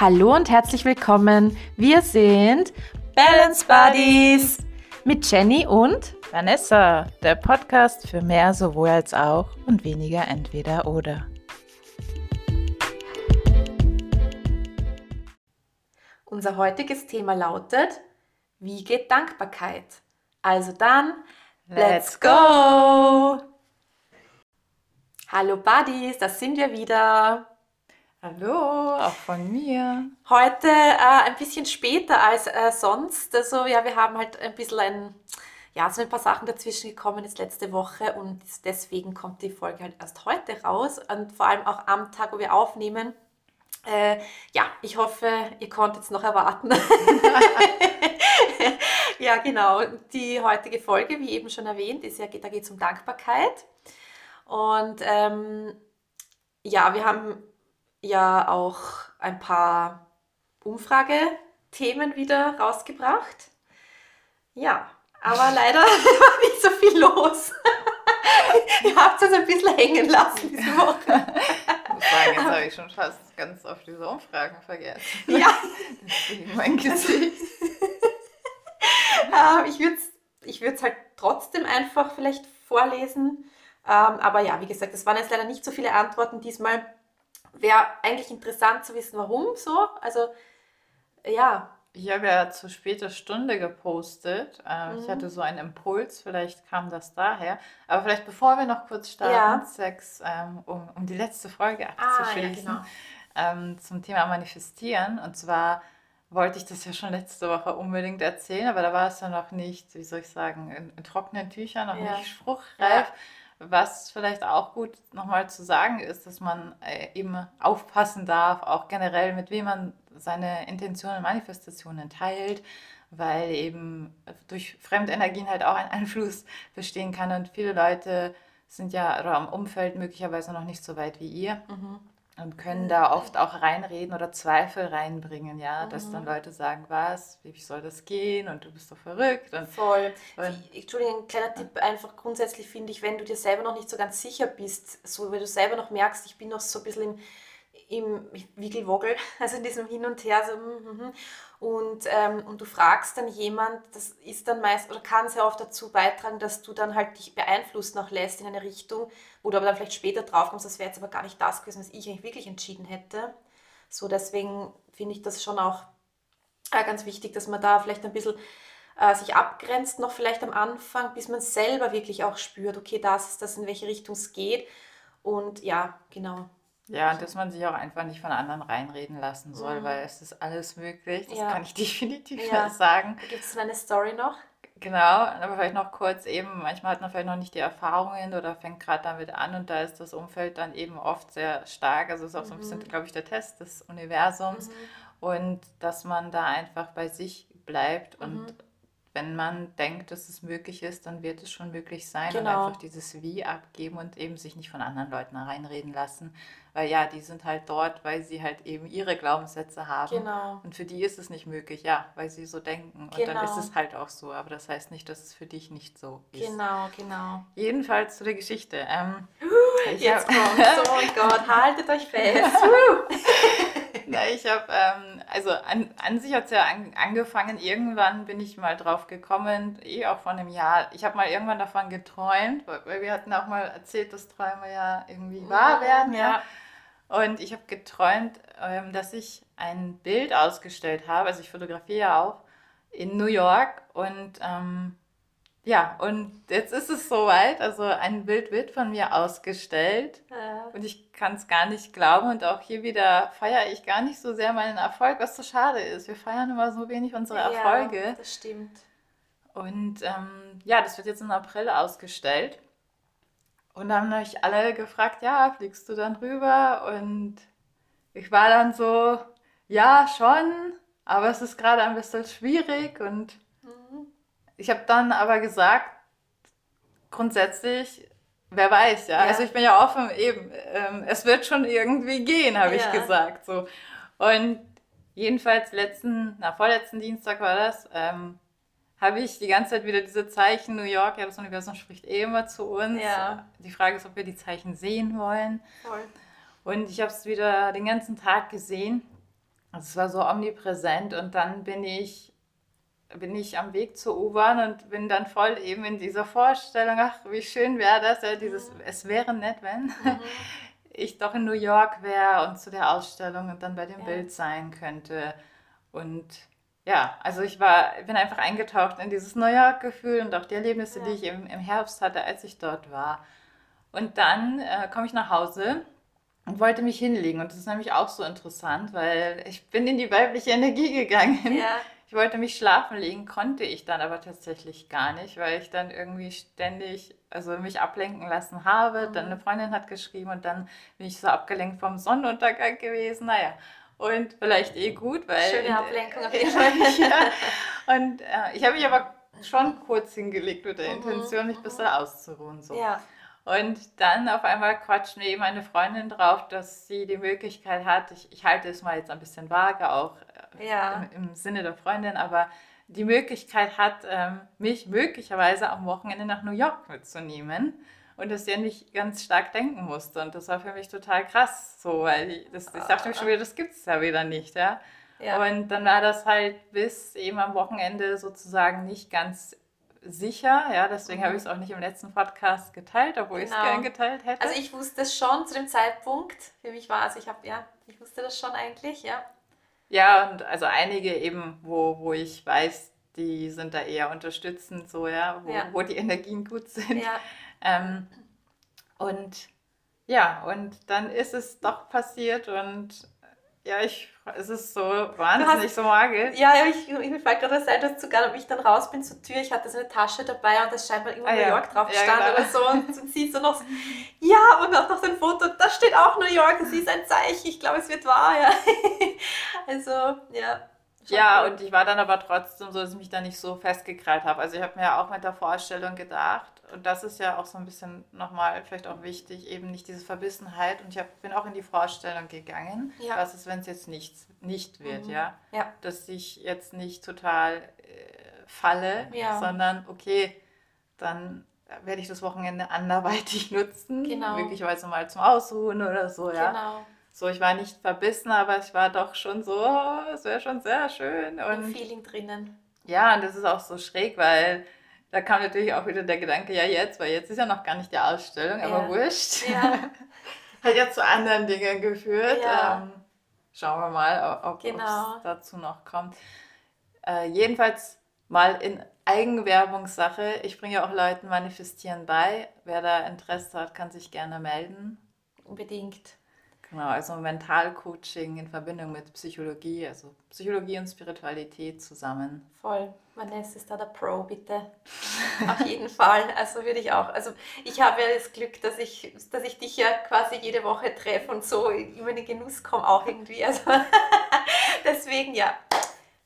Hallo und herzlich willkommen. Wir sind Balance Buddies mit Jenny und Vanessa, der Podcast für mehr sowohl als auch und weniger entweder oder. Unser heutiges Thema lautet, wie geht Dankbarkeit? Also dann, let's go! Hallo Buddies, das sind wir wieder. Hallo, auch von mir. Heute äh, ein bisschen später als äh, sonst. Also ja, wir haben halt ein bisschen ein, ja, so ein paar Sachen dazwischen gekommen jetzt letzte Woche und deswegen kommt die Folge halt erst heute raus und vor allem auch am Tag, wo wir aufnehmen. Äh, ja, ich hoffe, ihr konntet es noch erwarten. ja, genau. Die heutige Folge, wie eben schon erwähnt, ist ja, da geht es um Dankbarkeit. Und ähm, ja, wir haben ja auch ein paar Umfragethemen wieder rausgebracht. Ja, aber leider war nicht so viel los. Ihr habt es ein bisschen hängen lassen diese Woche. Sagen, jetzt habe ich schon fast ganz oft diese Umfragen vergessen. Ja. Mein Gesicht. Ähm, ich würde es ich halt trotzdem einfach vielleicht vorlesen. Ähm, aber ja, wie gesagt, es waren jetzt leider nicht so viele Antworten diesmal wäre eigentlich interessant zu wissen, warum so. Also, ja. Ich habe ja zu später Stunde gepostet. Äh, Mhm. Ich hatte so einen Impuls, vielleicht kam das daher. Aber vielleicht bevor wir noch kurz starten, Ja. Sex, ähm, um, um die letzte Folge Ah, ja, abzuschließen, genau. ähm, zum Thema Manifestieren. Und zwar wollte ich das ja schon letzte Woche unbedingt erzählen, aber da war es ja noch nicht, wie soll ich sagen, in, in trockenen Tüchern, noch Ja. nicht spruchreif. Was vielleicht auch gut nochmal zu sagen ist, dass man äh, eben aufpassen darf, auch generell mit wem man seine Intentionen und Manifestationen teilt, weil eben durch Fremdenergien halt auch ein Einfluss bestehen kann und viele Leute sind ja oder am Umfeld möglicherweise noch nicht so weit wie ihr Mhm. Und können da oft auch reinreden oder Zweifel reinbringen, ja, dass Mhm. dann Leute sagen, was, wie soll das gehen und du bist doch verrückt und Voll. Und- Entschuldigung, ein kleiner Tipp. Einfach grundsätzlich finde ich, wenn du dir selber noch nicht so ganz sicher bist, so wenn du selber noch merkst, ich bin noch so ein bisschen im, im Wiggelwoggel, also in diesem Hin und Her, so, mhm, mhm. und, ähm, und du fragst dann jemand, das ist dann meist oder kann sehr oft dazu beitragen, dass du dann halt dich beeinflusst noch lässt in eine Richtung, wo du aber dann vielleicht später drauf kommst, das wäre jetzt aber gar nicht das gewesen, was ich eigentlich wirklich entschieden hätte. So, deswegen finde ich das schon auch äh, ganz wichtig, dass man da vielleicht ein bisschen äh, sich abgrenzt, noch vielleicht am Anfang, bis man selber wirklich auch spürt, okay, das ist das, in welche Richtung es geht. Und ja, genau. Ja, und dass man sich auch einfach nicht von anderen reinreden lassen soll, Mhm. weil es ist alles möglich. Das Ja. kann ich definitiv Ja. sagen. Gibt es eine Story noch? Genau, aber vielleicht noch kurz eben, manchmal hat man vielleicht noch nicht die Erfahrungen oder fängt gerade damit an und da ist das Umfeld dann eben oft sehr stark. Also ist auch so ein bisschen, Mhm. glaube ich, der Test des Universums und dass man da einfach bei sich bleibt und Mhm. wenn man denkt, dass es möglich ist, dann wird es schon möglich sein und Genau. einfach dieses Wie abgeben und eben sich nicht von anderen Leuten reinreden lassen, weil ja, die sind halt dort, weil sie halt eben ihre Glaubenssätze haben Genau. und für die ist es nicht möglich, ja, weil sie so denken und dann ist Genau. es halt auch so, aber das heißt nicht, dass es für dich nicht so ist. Genau, genau. Jedenfalls zu der Geschichte. Ähm, ich Jetzt hab- kommt's. Oh mein Gott, haltet euch fest. Na, ich habe, ähm, also an, an sich hat es ja an, angefangen, irgendwann bin ich mal drauf gekommen, eh auch vor einem Jahr. Ich habe mal irgendwann davon geträumt, weil, wir hatten auch mal erzählt, dass Träume ja irgendwie wahr werden. Ja. Und ich habe geträumt, ähm, dass ich ein Bild ausgestellt habe, also ich fotografiere ja auch, in New York und ähm, ja, und jetzt ist es soweit, also ein Bild wird von mir ausgestellt. Ja. Und ich kann es gar nicht glauben. Und auch hier wieder feiere ich gar nicht so sehr meinen Erfolg, was so schade ist. Wir feiern immer so wenig unsere Erfolge. Ja, das stimmt. Und ähm, ja, das wird jetzt im April ausgestellt. Und dann haben mich alle gefragt, ja, fliegst du dann rüber? Und ich war dann so, ja, schon, aber es ist gerade ein bisschen schwierig. Und. Ich habe dann aber gesagt, grundsätzlich, wer weiß, ja. Ja. Also ich bin ja offen, eben, ähm, es wird schon irgendwie gehen, habe ich Ja. gesagt. So. Und jedenfalls letzten, na, vorletzten Dienstag war das, ähm, habe ich die ganze Zeit wieder diese Zeichen New York, ja, das Universum spricht eh immer zu uns. Ja. Die Frage ist, ob wir die Zeichen sehen wollen. Voll. Und ich habe es wieder den ganzen Tag gesehen. Es war so omnipräsent und dann bin ich, bin ich am Weg zur U-Bahn und bin dann voll eben in dieser Vorstellung, ach, wie schön wäre das, ja, dieses, mhm. es wäre nett, wenn mhm. ich doch in New York wäre und zu der Ausstellung und dann bei dem ja. Bild sein könnte. Und ja, also ich war, bin einfach eingetaucht in dieses New York-Gefühl und auch die Erlebnisse, ja. die ich im, im Herbst hatte, als ich dort war. Und dann äh, komme ich nach Hause und wollte mich hinlegen. Und das ist nämlich auch so interessant, weil ich bin in die weibliche Energie gegangen. Ja. Ich wollte mich schlafen legen, konnte ich dann aber tatsächlich gar nicht, weil ich dann irgendwie ständig also mich ablenken lassen habe. Mhm. Dann eine Freundin hat geschrieben und dann bin ich so abgelenkt vom Sonnenuntergang gewesen. Naja, und vielleicht eh gut, weil... Schöne Ablenkung auf jeden Fall. ja. Und äh, ich habe mich aber schon kurz hingelegt mit der mhm. Intention, mich ein bisschen auszuruhen. So. Ja. Und dann auf einmal quatscht mir eben eine Freundin drauf, dass sie die Möglichkeit hat, ich, ich halte es mal jetzt ein bisschen vage, auch ja. im, im, Sinne der Freundin, aber die Möglichkeit hat, ähm, mich möglicherweise am Wochenende nach New York mitzunehmen und dass sie nicht ganz stark denken musste. Und das war für mich total krass, so, weil ich, das, ich dachte mir schon wieder, das gibt es ja wieder nicht, ja. ja. Und dann war das halt bis eben am Wochenende sozusagen nicht ganz sicher, ja, deswegen mhm. habe ich es auch nicht im letzten Podcast geteilt, obwohl genau. ich es gern geteilt hätte. Also ich wusste es schon zu dem Zeitpunkt, für mich war es, ich habe, ja, ich wusste das schon eigentlich, ja. Ja, und also einige eben, wo, wo ich weiß, die sind da eher unterstützend, so, ja, wo, ja. wo die Energien gut sind. Ja. Ähm, und ja, und dann ist es doch passiert und ja, ich, es ist so wahnsinnig hast, so magisch. Ja, ich, ich fällt gerade sein, dass sogar, ob ich dann raus bin zur Tür, ich hatte so eine Tasche dabei und da scheinbar irgendwo ah, New York drauf ja, stand genau. oder so und, und siehst so noch, ja, und auch noch ein Foto, da steht auch New York, es ist ein Zeichen, ich glaube, es wird wahr, ja. also, ja. Ja, cool. und ich war dann aber trotzdem so, dass ich mich da nicht so festgekrallt habe. Also ich habe mir ja auch mit der Vorstellung gedacht, und das ist ja auch so ein bisschen nochmal vielleicht auch wichtig, eben nicht diese Verbissenheit. Und ich hab, bin auch in die Vorstellung gegangen, ja. was ist, wenn es jetzt nichts nicht wird, mhm. ja? ja? Dass ich jetzt nicht total äh, falle, ja. sondern okay, dann werde ich das Wochenende anderweitig nutzen, genau. möglicherweise mal zum Ausruhen oder so, ja. Genau. So, ich war nicht verbissen, aber ich war doch schon so, es wäre schon sehr schön. Und Ein Feeling drinnen. Ja, und das ist auch so schräg, weil da kam natürlich auch wieder der Gedanke, ja jetzt, weil jetzt ist ja noch gar nicht die Ausstellung, aber ja. wurscht. Ja. Hat ja zu anderen Dingen geführt. Ja. Ähm, schauen wir mal, ob es genau. dazu noch kommt. Äh, jedenfalls mal in Eigenwerbungssache. Ich bringe ja auch Leuten Manifestieren bei. Wer da Interesse hat, kann sich gerne melden. Unbedingt. Genau, also Mentalcoaching in Verbindung mit Psychologie, also Psychologie und Spiritualität zusammen. Voll. Vanessa ist da der Pro, bitte. Auf jeden Fall. Also würde ich auch. Also ich habe ja das Glück, dass ich, dass ich dich ja quasi jede Woche treffe und so über den Genuss komme auch irgendwie. Also deswegen ja,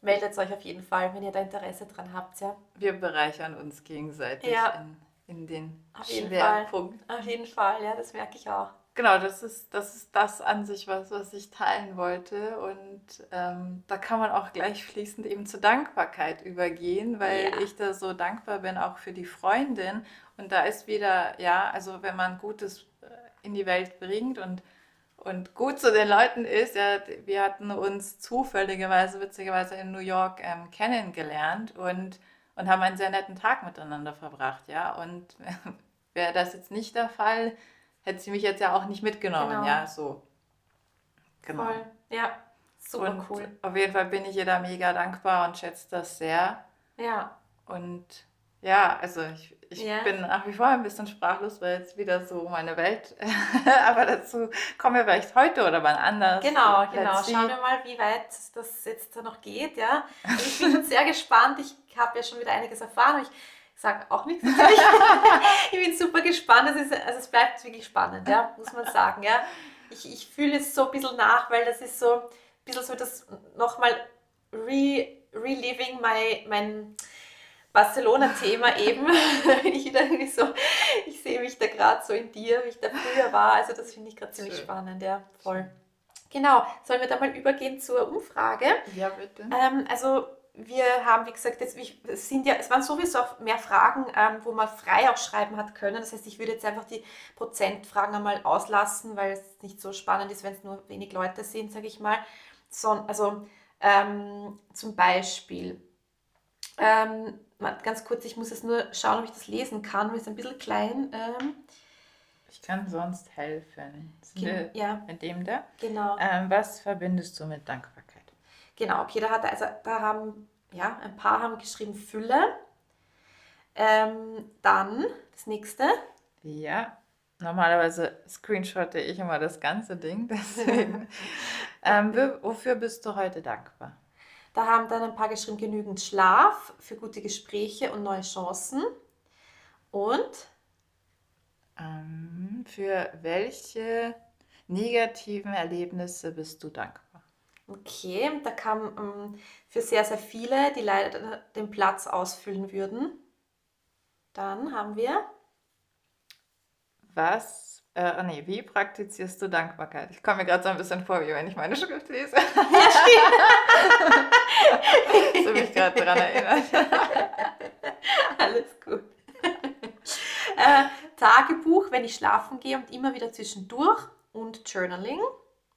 meldet euch auf jeden Fall, wenn ihr da Interesse dran habt. Ja. Wir bereichern uns gegenseitig ja. in, in den auf Schwerpunkt. Auf jeden Fall, ja, das merke ich auch. Genau, das ist, das ist das an sich, was, was ich teilen wollte. Und ähm, da kann man auch gleich fließend eben zur Dankbarkeit übergehen, weil ja. ich da so dankbar bin, auch für die Freundin. Und da ist wieder, ja, also wenn man Gutes äh, in die Welt bringt und, und gut zu den Leuten ist, ja, wir hatten uns zufälligerweise, witzigerweise in New York ähm, kennengelernt und, und haben einen sehr netten Tag miteinander verbracht, ja. Und wäre das jetzt nicht der Fall, hätte sie mich jetzt ja auch nicht mitgenommen, genau. ja, so. Genau. Voll, ja, super und cool. Auf jeden Fall bin ich ihr da mega dankbar und schätze das sehr. Ja. Und ja, also ich, ich ja. bin nach wie vor ein bisschen sprachlos, weil jetzt wieder so meine Welt, aber dazu kommen wir vielleicht heute oder wann anders. Genau, genau. Schauen wir mal, wie weit das jetzt noch geht, ja. Ich bin sehr gespannt. Ich habe ja schon wieder einiges erfahren. Ich sage auch nichts. ich bin super gespannt. Es, ist, also es bleibt wirklich spannend, ja, muss man sagen. Ja. Ich, ich fühle es so ein bisschen nach, weil das ist so ein bisschen so das nochmal re, reliving my, mein Barcelona-Thema eben. ich wieder irgendwie so, ich sehe mich da gerade so in dir, wie ich da früher war. Also das finde ich gerade ziemlich spannend, ja, voll. Genau, sollen wir da mal übergehen zur Umfrage? Ja, bitte. Ähm, also wir haben, wie gesagt, jetzt, es, sind ja, es waren sowieso auch mehr Fragen, ähm, wo man frei auch schreiben hat können. Das heißt, ich würde jetzt einfach die Prozentfragen einmal auslassen, weil es nicht so spannend ist, wenn es nur wenig Leute sind, sage ich mal. son also ähm, zum Beispiel, ähm, ganz kurz, ich muss jetzt nur schauen, ob ich das lesen kann, weil es ein bisschen klein. Ähm, ich kann sonst helfen. Gen ja. Mit dem da? Genau. Ähm, was verbindest du mit Dankbarkeit? Genau, okay, da, hat, also, da haben, ja, ein paar haben geschrieben Fülle. Ähm, dann das nächste. Ja, normalerweise screenshotte ich immer das ganze Ding. Deswegen. ähm, wofür bist du heute dankbar? Da haben dann ein paar geschrieben, genügend Schlaf für gute Gespräche und neue Chancen. Und? Ähm, für welche negativen Erlebnisse bist du dankbar? Okay, da kam ähm, für sehr, sehr viele, die leider den Platz ausfüllen würden. Dann haben wir. Was, äh, nee, wie praktizierst du Dankbarkeit? Ich komme mir gerade so ein bisschen vor, wie wenn ich meine Schrift lese. Ja, stimmt. so mich gerade daran erinnert. Alles gut. Äh, Tagebuch, wenn ich schlafen gehe und immer wieder zwischendurch und Journaling.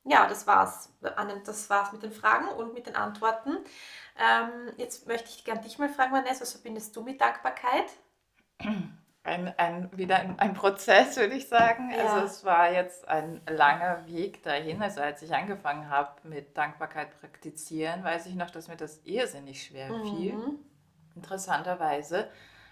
Ja, das war's. Das war's mit den Fragen und mit den Antworten. Ähm, jetzt möchte ich gerne dich mal fragen, Vanessa, was verbindest du mit Dankbarkeit? Ein, ein, wieder ein, ein Prozess, würde ich sagen. Ja. Also es war jetzt ein langer Weg dahin. Also als ich angefangen habe mit Dankbarkeit praktizieren, weiß ich noch, dass mir das irrsinnig schwer fiel. Mhm. Interessanterweise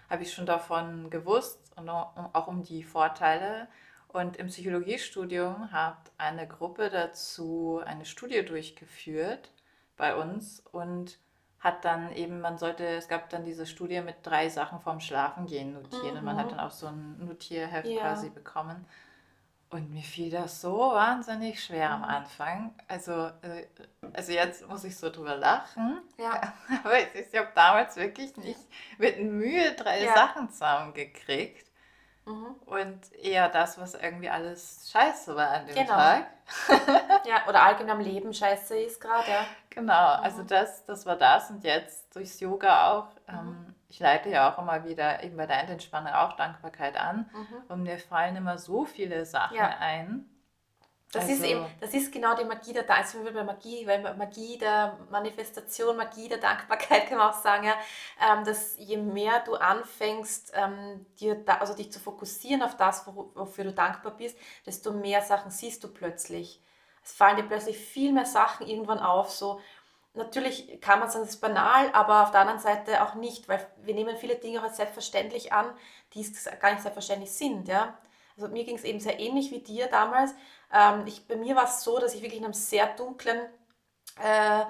habe ich schon davon gewusst und auch um die Vorteile. Und im Psychologiestudium hat eine Gruppe dazu eine Studie durchgeführt bei uns und hat dann eben, man sollte, es gab dann diese Studie mit drei Sachen vorm Schlafengehen notieren mhm. und man hat mhm. dann auch so ein Notierheft ja. quasi bekommen. Und mir fiel das so wahnsinnig schwer am mhm. Anfang. Also, äh, also jetzt muss ich so drüber lachen. Ja. Aber ich, ich habe damals wirklich nicht mit Mühe drei ja. Sachen zusammengekriegt. Mhm. Und eher das, was irgendwie alles scheiße war an dem genau. Tag. ja, oder allgemein am Leben scheiße ist gerade, ja. Genau, also mhm. das, das war das und jetzt durchs Yoga auch. Mhm. Ähm, ich leite ja auch immer wieder eben bei der Endentspannung auch Dankbarkeit an mhm. und mir fallen immer so viele Sachen ja. ein. Das also, ist eben, das ist genau die Magie der also bei Magie, weil Magie der Manifestation, Magie der Dankbarkeit kann man auch sagen, ja, ähm, dass je mehr du anfängst, ähm, dir da, also dich zu fokussieren auf das, wofür du dankbar bist, desto mehr Sachen siehst du plötzlich. Es fallen dir plötzlich viel mehr Sachen irgendwann auf, so natürlich kann man sagen, es ist banal, aber auf der anderen Seite auch nicht, weil wir nehmen viele Dinge auch als selbstverständlich an, die es gar nicht selbstverständlich sind. Ja? Also mir ging es eben sehr ähnlich wie dir damals. Ähm, ich, bei mir war es so, dass ich wirklich in einem sehr dunklen äh,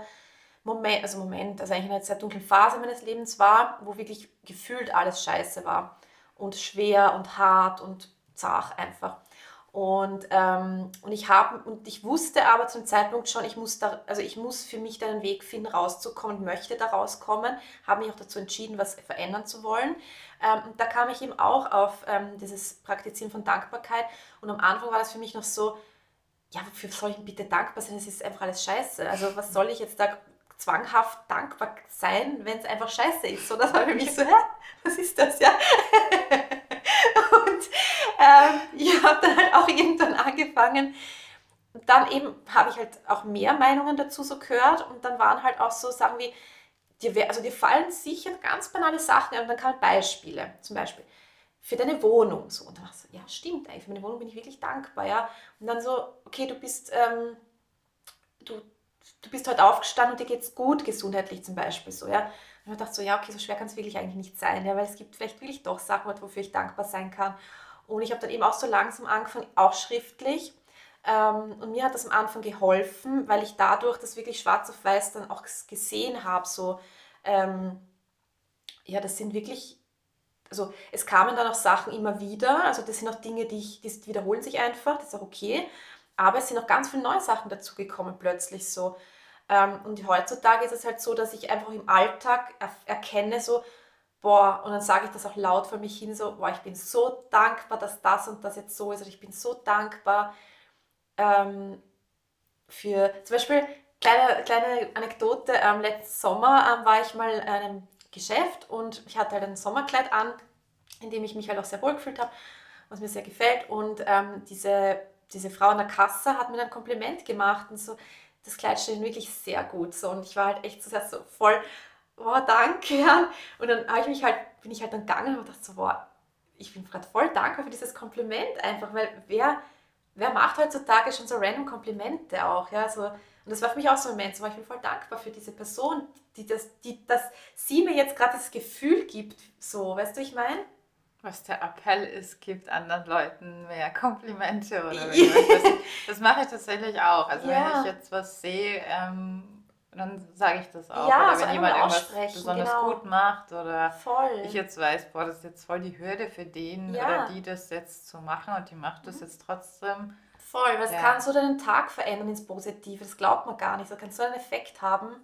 Moment, also Moment, also eigentlich in einer sehr dunklen Phase meines Lebens war, wo wirklich gefühlt alles scheiße war und schwer und hart und zart einfach. Und, ähm, und, ich hab, und ich wusste aber zum Zeitpunkt schon, ich muss, da, also ich muss für mich da einen Weg finden, rauszukommen, möchte da rauskommen, habe mich auch dazu entschieden, was verändern zu wollen. Ähm, und da kam ich eben auch auf ähm, dieses Praktizieren von Dankbarkeit. Und am Anfang war das für mich noch so, ja, wofür soll ich bitte dankbar sein? Es ist einfach alles scheiße. Also was soll ich jetzt da zwanghaft dankbar sein, wenn es einfach scheiße ist? So, das war für mich so, hä, was ist das, ja? und ähm, ich habe dann halt auch irgendwann angefangen, dann eben habe ich halt auch mehr Meinungen dazu so gehört und dann waren halt auch so Sachen wie, dir, also dir fallen sicher ganz banale Sachen und dann kamen Beispiele, zum Beispiel für deine Wohnung. So. Und dann dachte ich so, ja stimmt, eigentlich für meine Wohnung bin ich wirklich dankbar, ja. Und dann so, okay, du bist, ähm, du, du bist heute aufgestanden und dir geht es gut, gesundheitlich zum Beispiel, so, ja. Und ich dachte so, ja, okay, so schwer kann es wirklich eigentlich nicht sein, ja, weil es gibt vielleicht wirklich doch Sachen, wofür ich dankbar sein kann. Und ich habe dann eben auch so langsam angefangen, auch schriftlich. Ähm, und mir hat das am Anfang geholfen, weil ich dadurch das wirklich schwarz auf weiß dann auch gesehen habe. So, ähm, ja, das sind wirklich, also es kamen dann auch Sachen immer wieder. Also das sind auch Dinge, die, ich, die wiederholen sich einfach, das ist auch okay. Aber es sind auch ganz viele neue Sachen dazugekommen plötzlich so. Ähm, und heutzutage ist es halt so, dass ich einfach im Alltag er erkenne, so, boah, und dann sage ich das auch laut vor mich hin, so, boah, ich bin so dankbar, dass das und das jetzt so ist, oder ich bin so dankbar ähm, für, zum Beispiel, kleine, kleine Anekdote, ähm, letzten Sommer ähm, war ich mal in einem Geschäft und ich hatte halt ein Sommerkleid an, in dem ich mich halt auch sehr wohl gefühlt habe, was mir sehr gefällt und ähm, diese, diese Frau an der Kasse hat mir ein Kompliment gemacht und so, das Kleid steht wirklich sehr gut. So. Und ich war halt echt so, so voll, boah, danke. Ja. Und dann habe ich mich halt, bin ich halt dann gegangen und dachte so, boah, ich bin gerade voll dankbar für dieses Kompliment einfach, weil wer, wer macht heutzutage schon so random Komplimente auch, ja, so, und das war für mich auch so ein Moment, so, ich bin voll dankbar für diese Person, die das, die, dass sie mir jetzt gerade das Gefühl gibt, so, weißt du, ich meine? Was der Appell ist, gibt anderen Leuten mehr Komplimente oder das, das mache ich tatsächlich auch. Also ja. wenn ich jetzt was sehe, ähm, dann sage ich das auch. Ja, oder wenn jemand irgendwas besonders genau. gut macht oder voll. ich jetzt weiß, boah, das ist jetzt voll die Hürde für den ja. oder die das jetzt zu machen und die macht das mhm. jetzt trotzdem. Voll, weil es ja. kann so deinen Tag verändern ins Positive, das glaubt man gar nicht. Das kann so einen Effekt haben.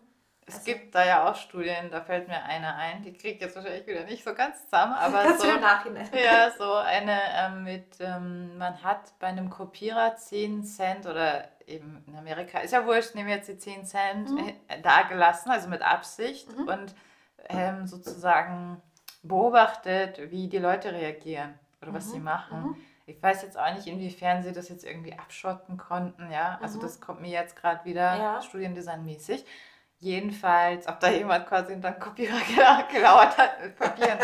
Es also, gibt da ja auch Studien, da fällt mir eine ein, die kriege ich jetzt wahrscheinlich wieder nicht so ganz zusammen, aber so, im Nachhinein. Ja, so eine ähm, mit, ähm, man hat bei einem Kopierer 10 Cent oder eben in Amerika, ist ja wurscht, nehmen jetzt die 10 Cent mhm. da gelassen, also mit Absicht mhm. und ähm, sozusagen beobachtet, wie die Leute reagieren oder was mhm. sie machen. Mhm. Ich weiß jetzt auch nicht, inwiefern sie das jetzt irgendwie abschotten konnten, ja. Also mhm. das kommt mir jetzt gerade wieder ja. Studiendesign-mäßig. Jedenfalls, ob da jemand quasi dann Kopierer gelauert hat mit Papier.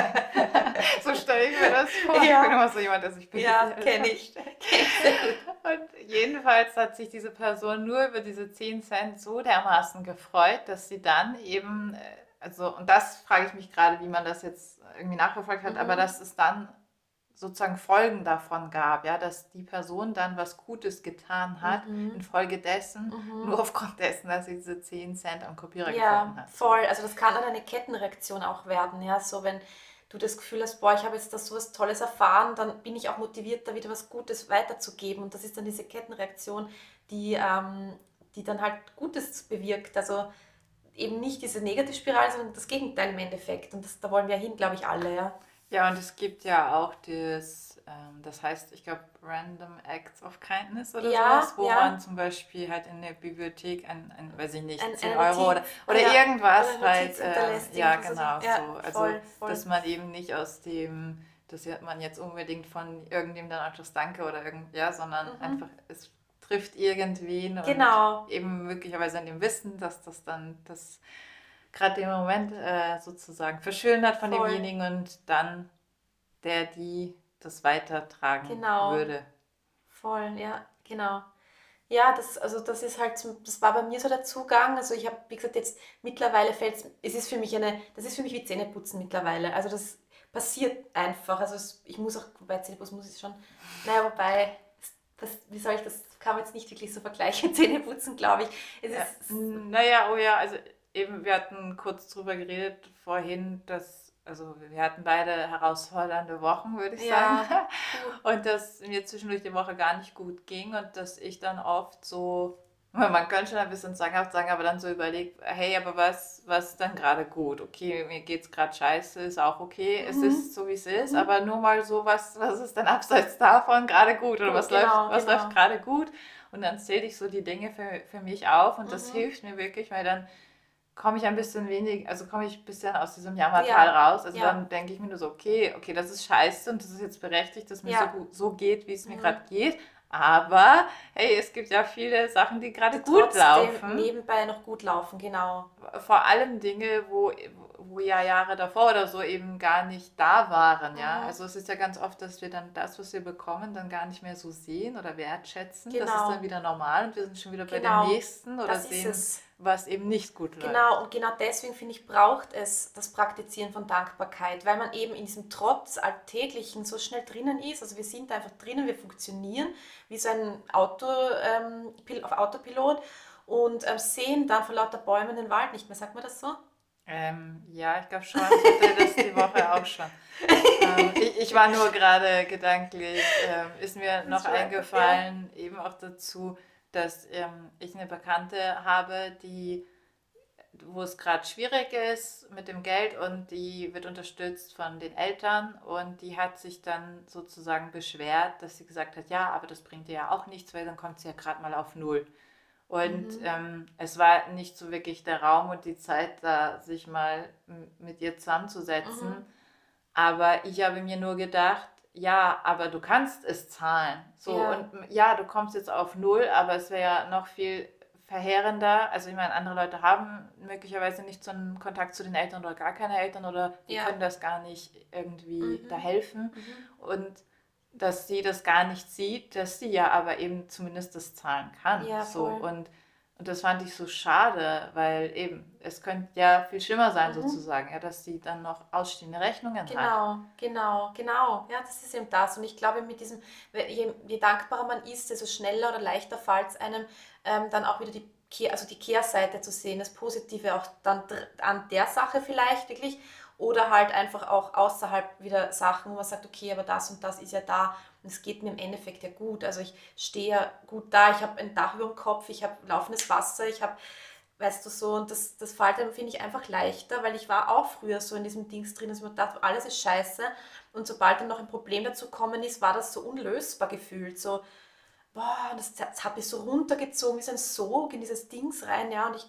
so stelle ich mir das vor. Ja. Ich bin immer so jemand, der sich Ja, kenne ich. Und jedenfalls hat sich diese Person nur über diese 10 Cent so dermaßen gefreut, dass sie dann eben, äh, also, und das frage ich mich gerade, wie man das jetzt irgendwie nachverfolgt hat, mhm. aber dass es dann sozusagen Folgen davon gab, ja, dass die Person dann was Gutes getan hat, mhm. infolgedessen, mhm. nur aufgrund dessen, dass sie diese 10 Cent am Kopierer ja, gefunden hat. voll. Also das kann dann eine Kettenreaktion auch werden, ja, so wenn du das Gefühl hast, boah, ich habe jetzt da so was Tolles erfahren, dann bin ich auch motiviert, da wieder was Gutes weiterzugeben und das ist dann diese Kettenreaktion, die, ähm, die dann halt Gutes bewirkt, also eben nicht diese Negativspirale, sondern das Gegenteil im Endeffekt und das, da wollen wir hin, glaube ich, alle, ja. Ja, und es gibt ja auch das, ähm, das heißt, ich glaube, Random Acts of Kindness oder ja, sowas, wo ja. man zum Beispiel halt in der Bibliothek ein, ein weiß ich nicht, ein, 10 Euro oder, oder ja, irgendwas halt, äh, ja genau, so. Also, voll, voll. dass man eben nicht aus dem, dass man jetzt unbedingt von irgendjemandem dann auch das Danke oder irgend, ja, sondern mhm. einfach, es trifft irgendwen genau. und eben möglicherweise in dem Wissen, dass das dann das gerade den Moment äh, sozusagen verschönert von Voll. demjenigen und dann der, die das weitertragen genau. würde. Voll, ja, genau. Ja, das, also das ist halt, das war bei mir so der Zugang. Also ich habe, wie gesagt, jetzt mittlerweile fällt es, es ist für mich eine, das ist für mich wie Zähneputzen mittlerweile. Also das passiert einfach. Also es, ich muss auch, wobei Zähneputzen muss ich schon, naja, wobei, das, wie soll ich das, kann man jetzt nicht wirklich so vergleichen, Zähneputzen, glaube ich. Es ja. ist, naja, oh ja, also eben, wir hatten kurz drüber geredet vorhin, dass, also wir hatten beide herausfordernde Wochen, würde ich ja. sagen. Und dass mir zwischendurch die Woche gar nicht gut ging und dass ich dann oft so, man könnte schon ein bisschen zwanghaft sagen, aber dann so überlegt, hey, aber was, was ist dann gerade gut? Okay, mir geht es gerade scheiße, ist auch okay, mhm. es ist so, wie es ist, mhm. aber nur mal so, was, was ist dann abseits davon gerade gut oder was, genau, läuft, was genau. läuft gerade gut? Und dann zähle ich so die Dinge für, für mich auf und mhm. das hilft mir wirklich, weil dann komme ich ein bisschen wenig, also komme ich ein bisschen aus diesem Jammertal ja. raus. Also ja. dann denke ich mir nur so, okay, okay, das ist scheiße und das ist jetzt berechtigt, dass mir ja. so, so geht, wie es mir mhm. gerade geht. Aber hey, es gibt ja viele Sachen, die gerade gut laufen. Nebenbei noch gut laufen, genau. Vor allem Dinge, wo, wo ja Jahre davor oder so eben gar nicht da waren, ja. Mhm. Also es ist ja ganz oft, dass wir dann das, was wir bekommen, dann gar nicht mehr so sehen oder wertschätzen. Genau. Das ist dann wieder normal und wir sind schon wieder bei genau. dem nächsten oder das sehen was eben nicht gut läuft. Genau, und genau deswegen finde ich, braucht es das Praktizieren von Dankbarkeit, weil man eben in diesem Trotz Alltäglichen so schnell drinnen ist. Also wir sind einfach drinnen, wir funktionieren wie so ein Auto ähm, auf Autopilot und ähm, sehen dann vor lauter Bäumen den Wald nicht mehr. Sagt man das so? Ähm, ja, ich glaube schon. Ich hatte das die Woche auch schon. ähm, ich, ich, war nur gerade gedanklich, ähm, ist mir noch eingefallen, ja. eben auch dazu, dass ähm, ich eine Bekannte habe, die wo es gerade schwierig ist mit dem Geld und die wird unterstützt von den Eltern und die hat sich dann sozusagen beschwert, dass sie gesagt hat, ja, aber das bringt ihr ja auch nichts, weil dann kommt sie ja gerade mal auf Null. Und mhm. ähm, es war nicht so wirklich der Raum und die Zeit, da sich mal mit ihr zusammenzusetzen. Mhm. Aber ich habe mir nur gedacht, ja, aber du kannst es zahlen. So, ja. und ja, du kommst jetzt auf null, aber es wäre ja noch viel verheerender. Also ich meine, andere Leute haben möglicherweise nicht so einen Kontakt zu den Eltern oder gar keine Eltern oder die ja. können das gar nicht irgendwie mhm. da helfen. Mhm. Und dass sie das gar nicht sieht, dass sie ja aber eben zumindest das zahlen kann. Ja, so. Und und das fand ich so schade, weil eben, es könnte ja viel schlimmer sein, mhm. sozusagen, ja, dass sie dann noch ausstehende Rechnungen genau, hat. Genau, genau, genau. Ja, das ist eben das. Und ich glaube, mit diesem, je, je dankbarer man ist, desto schneller oder leichter fällt es einem, ähm, dann auch wieder die, also die Kehrseite zu sehen, das Positive auch dann an der Sache vielleicht wirklich oder halt einfach auch außerhalb wieder Sachen, wo man sagt, okay, aber das und das ist ja da und es geht mir im Endeffekt ja gut. Also ich stehe ja gut da, ich habe ein Dach über dem Kopf, ich habe laufendes Wasser, ich habe, weißt du so, und das, das fällt dann, finde ich, einfach leichter, weil ich war auch früher so in diesem Dings drin, dass man dachte, alles ist scheiße. Und sobald dann noch ein Problem dazu gekommen ist, war das so unlösbar gefühlt. So, boah, das, das hat mich so runtergezogen, wie so ein Sog in dieses Dings rein, ja, und ich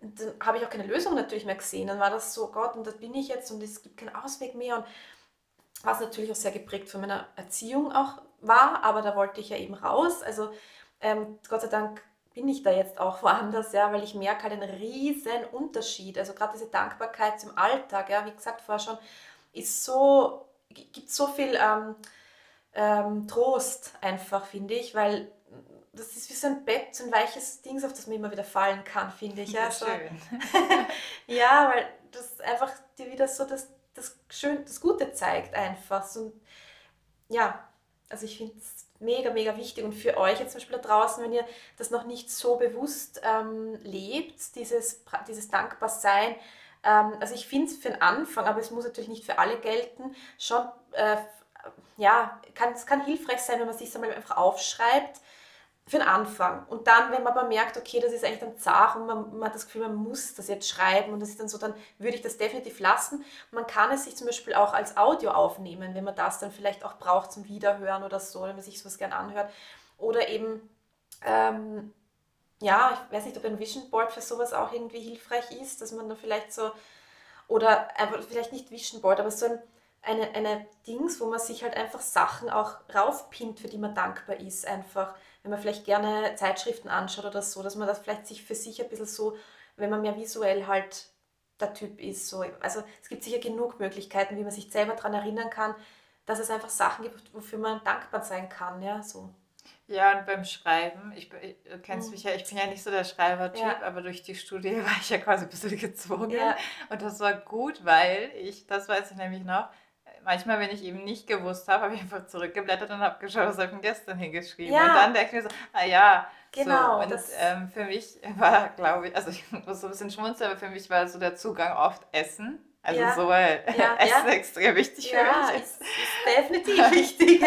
dann habe ich auch keine Lösung natürlich mehr gesehen. Dann war das so, Gott, und da bin ich jetzt und es gibt keinen Ausweg mehr. Und was natürlich auch sehr geprägt von meiner Erziehung auch war, aber da wollte ich ja eben raus. Also ähm, Gott sei Dank bin ich da jetzt auch woanders, ja, weil ich merke halt einen riesen Unterschied. Also gerade diese Dankbarkeit zum Alltag, ja, wie gesagt vorher schon, ist so, gibt so viel ähm, ähm, Trost einfach, finde ich, weil das ist wie so ein Bett, so ein weiches Ding, auf das man immer wieder fallen kann, finde ich. Ja, so. schön. ja, weil das einfach dir wieder so das das, Schön, das Gute zeigt einfach. So, ja, also ich finde es mega, mega wichtig. Und für euch jetzt zum Beispiel da draußen, wenn ihr das noch nicht so bewusst ähm, lebt, dieses, dieses Dankbarsein, ähm, also ich finde es für den Anfang, aber es muss natürlich nicht für alle gelten, schon, äh, ja, kann, es kann hilfreich sein, wenn man sich einmal einfach aufschreibt, für den Anfang. Und dann, wenn man aber merkt, okay, das ist eigentlich dann zart und man, man, hat das Gefühl, man muss das jetzt schreiben und das ist dann so, dann würde ich das definitiv lassen. Man kann es sich zum Beispiel auch als Audio aufnehmen, wenn man das dann vielleicht auch braucht zum Wiederhören oder so, wenn man sich sowas gern anhört. Oder eben, ähm, ja, ich weiß nicht, ob ein Vision Board für sowas auch irgendwie hilfreich ist, dass man dann vielleicht so, oder einfach vielleicht nicht Vision Board, aber so ein eine, eine Dings, wo man sich halt einfach Sachen auch raufpinnt, für die man dankbar ist, einfach wenn man vielleicht gerne Zeitschriften anschaut oder so, dass man das vielleicht sich für sich ein bisschen so, wenn man mehr visuell halt der Typ ist. So. Also es gibt sicher genug Möglichkeiten, wie man sich selber daran erinnern kann, dass es einfach Sachen gibt, wofür man dankbar sein kann. Ja, so. Ja, und beim Schreiben, ich, du kennst mhm. mich ja, ich bin ja nicht so der Schreibertyp, ja. aber durch die Studie war ich ja quasi ein bisschen gezwungen. Ja. Und das war gut, weil ich, das weiß ich nämlich noch, manchmal, wenn ich eben nicht gewusst habe, habe ich einfach zurückgeblättert und habe geschaut, was habe ich gestern hingeschrieben. Ja. Und dann denke ich mir so, ah ja, Genau. So, und ähm, für mich war, glaube ich, also ich muss so ein bisschen schmunzeln, aber für mich war so der Zugang oft Essen. Also ja. so, weil ja, Essen ja. extrem wichtig für mich ist. ist, ist definitiv wichtig.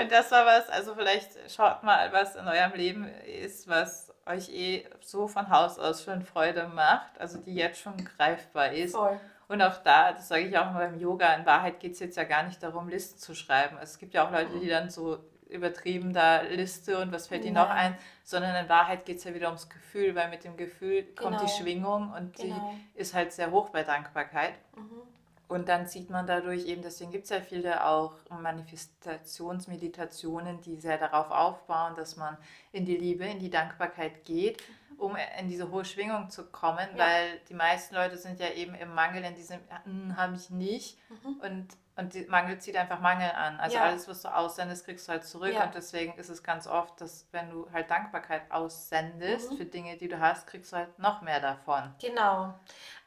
und das war was, also vielleicht schaut mal, was in eurem Leben ist, was euch eh so von Haus aus schon Freude macht, also die jetzt schon greifbar ist. Voll. Und auch da, das sage ich auch mal beim Yoga, in Wahrheit geht es jetzt ja gar nicht darum, Listen zu schreiben. Also es gibt ja auch Leute, die dann so übertrieben da Liste und was fällt ihnen noch ein, sondern in Wahrheit geht es ja wieder ums Gefühl, weil mit dem Gefühl kommt die genau. Schwingung und genau. die ist halt sehr hoch bei Dankbarkeit. Mhm. Und dann sieht man dadurch eben, deswegen gibt es ja viele auch Manifestationsmeditationen, die sehr darauf aufbauen, dass man in die Liebe, in die Dankbarkeit geht um in diese hohe Schwingung zu kommen, ja. weil die meisten Leute sind ja eben im Mangel, in diesem, hm, habe ich nicht. Mhm. Und, und die Mangel zieht einfach Mangel an. Also ja. alles, was du aussendest, kriegst du halt zurück. Ja. Und deswegen ist es ganz oft, dass wenn du halt Dankbarkeit aussendest mhm. für Dinge, die du hast, kriegst du halt noch mehr davon. Genau.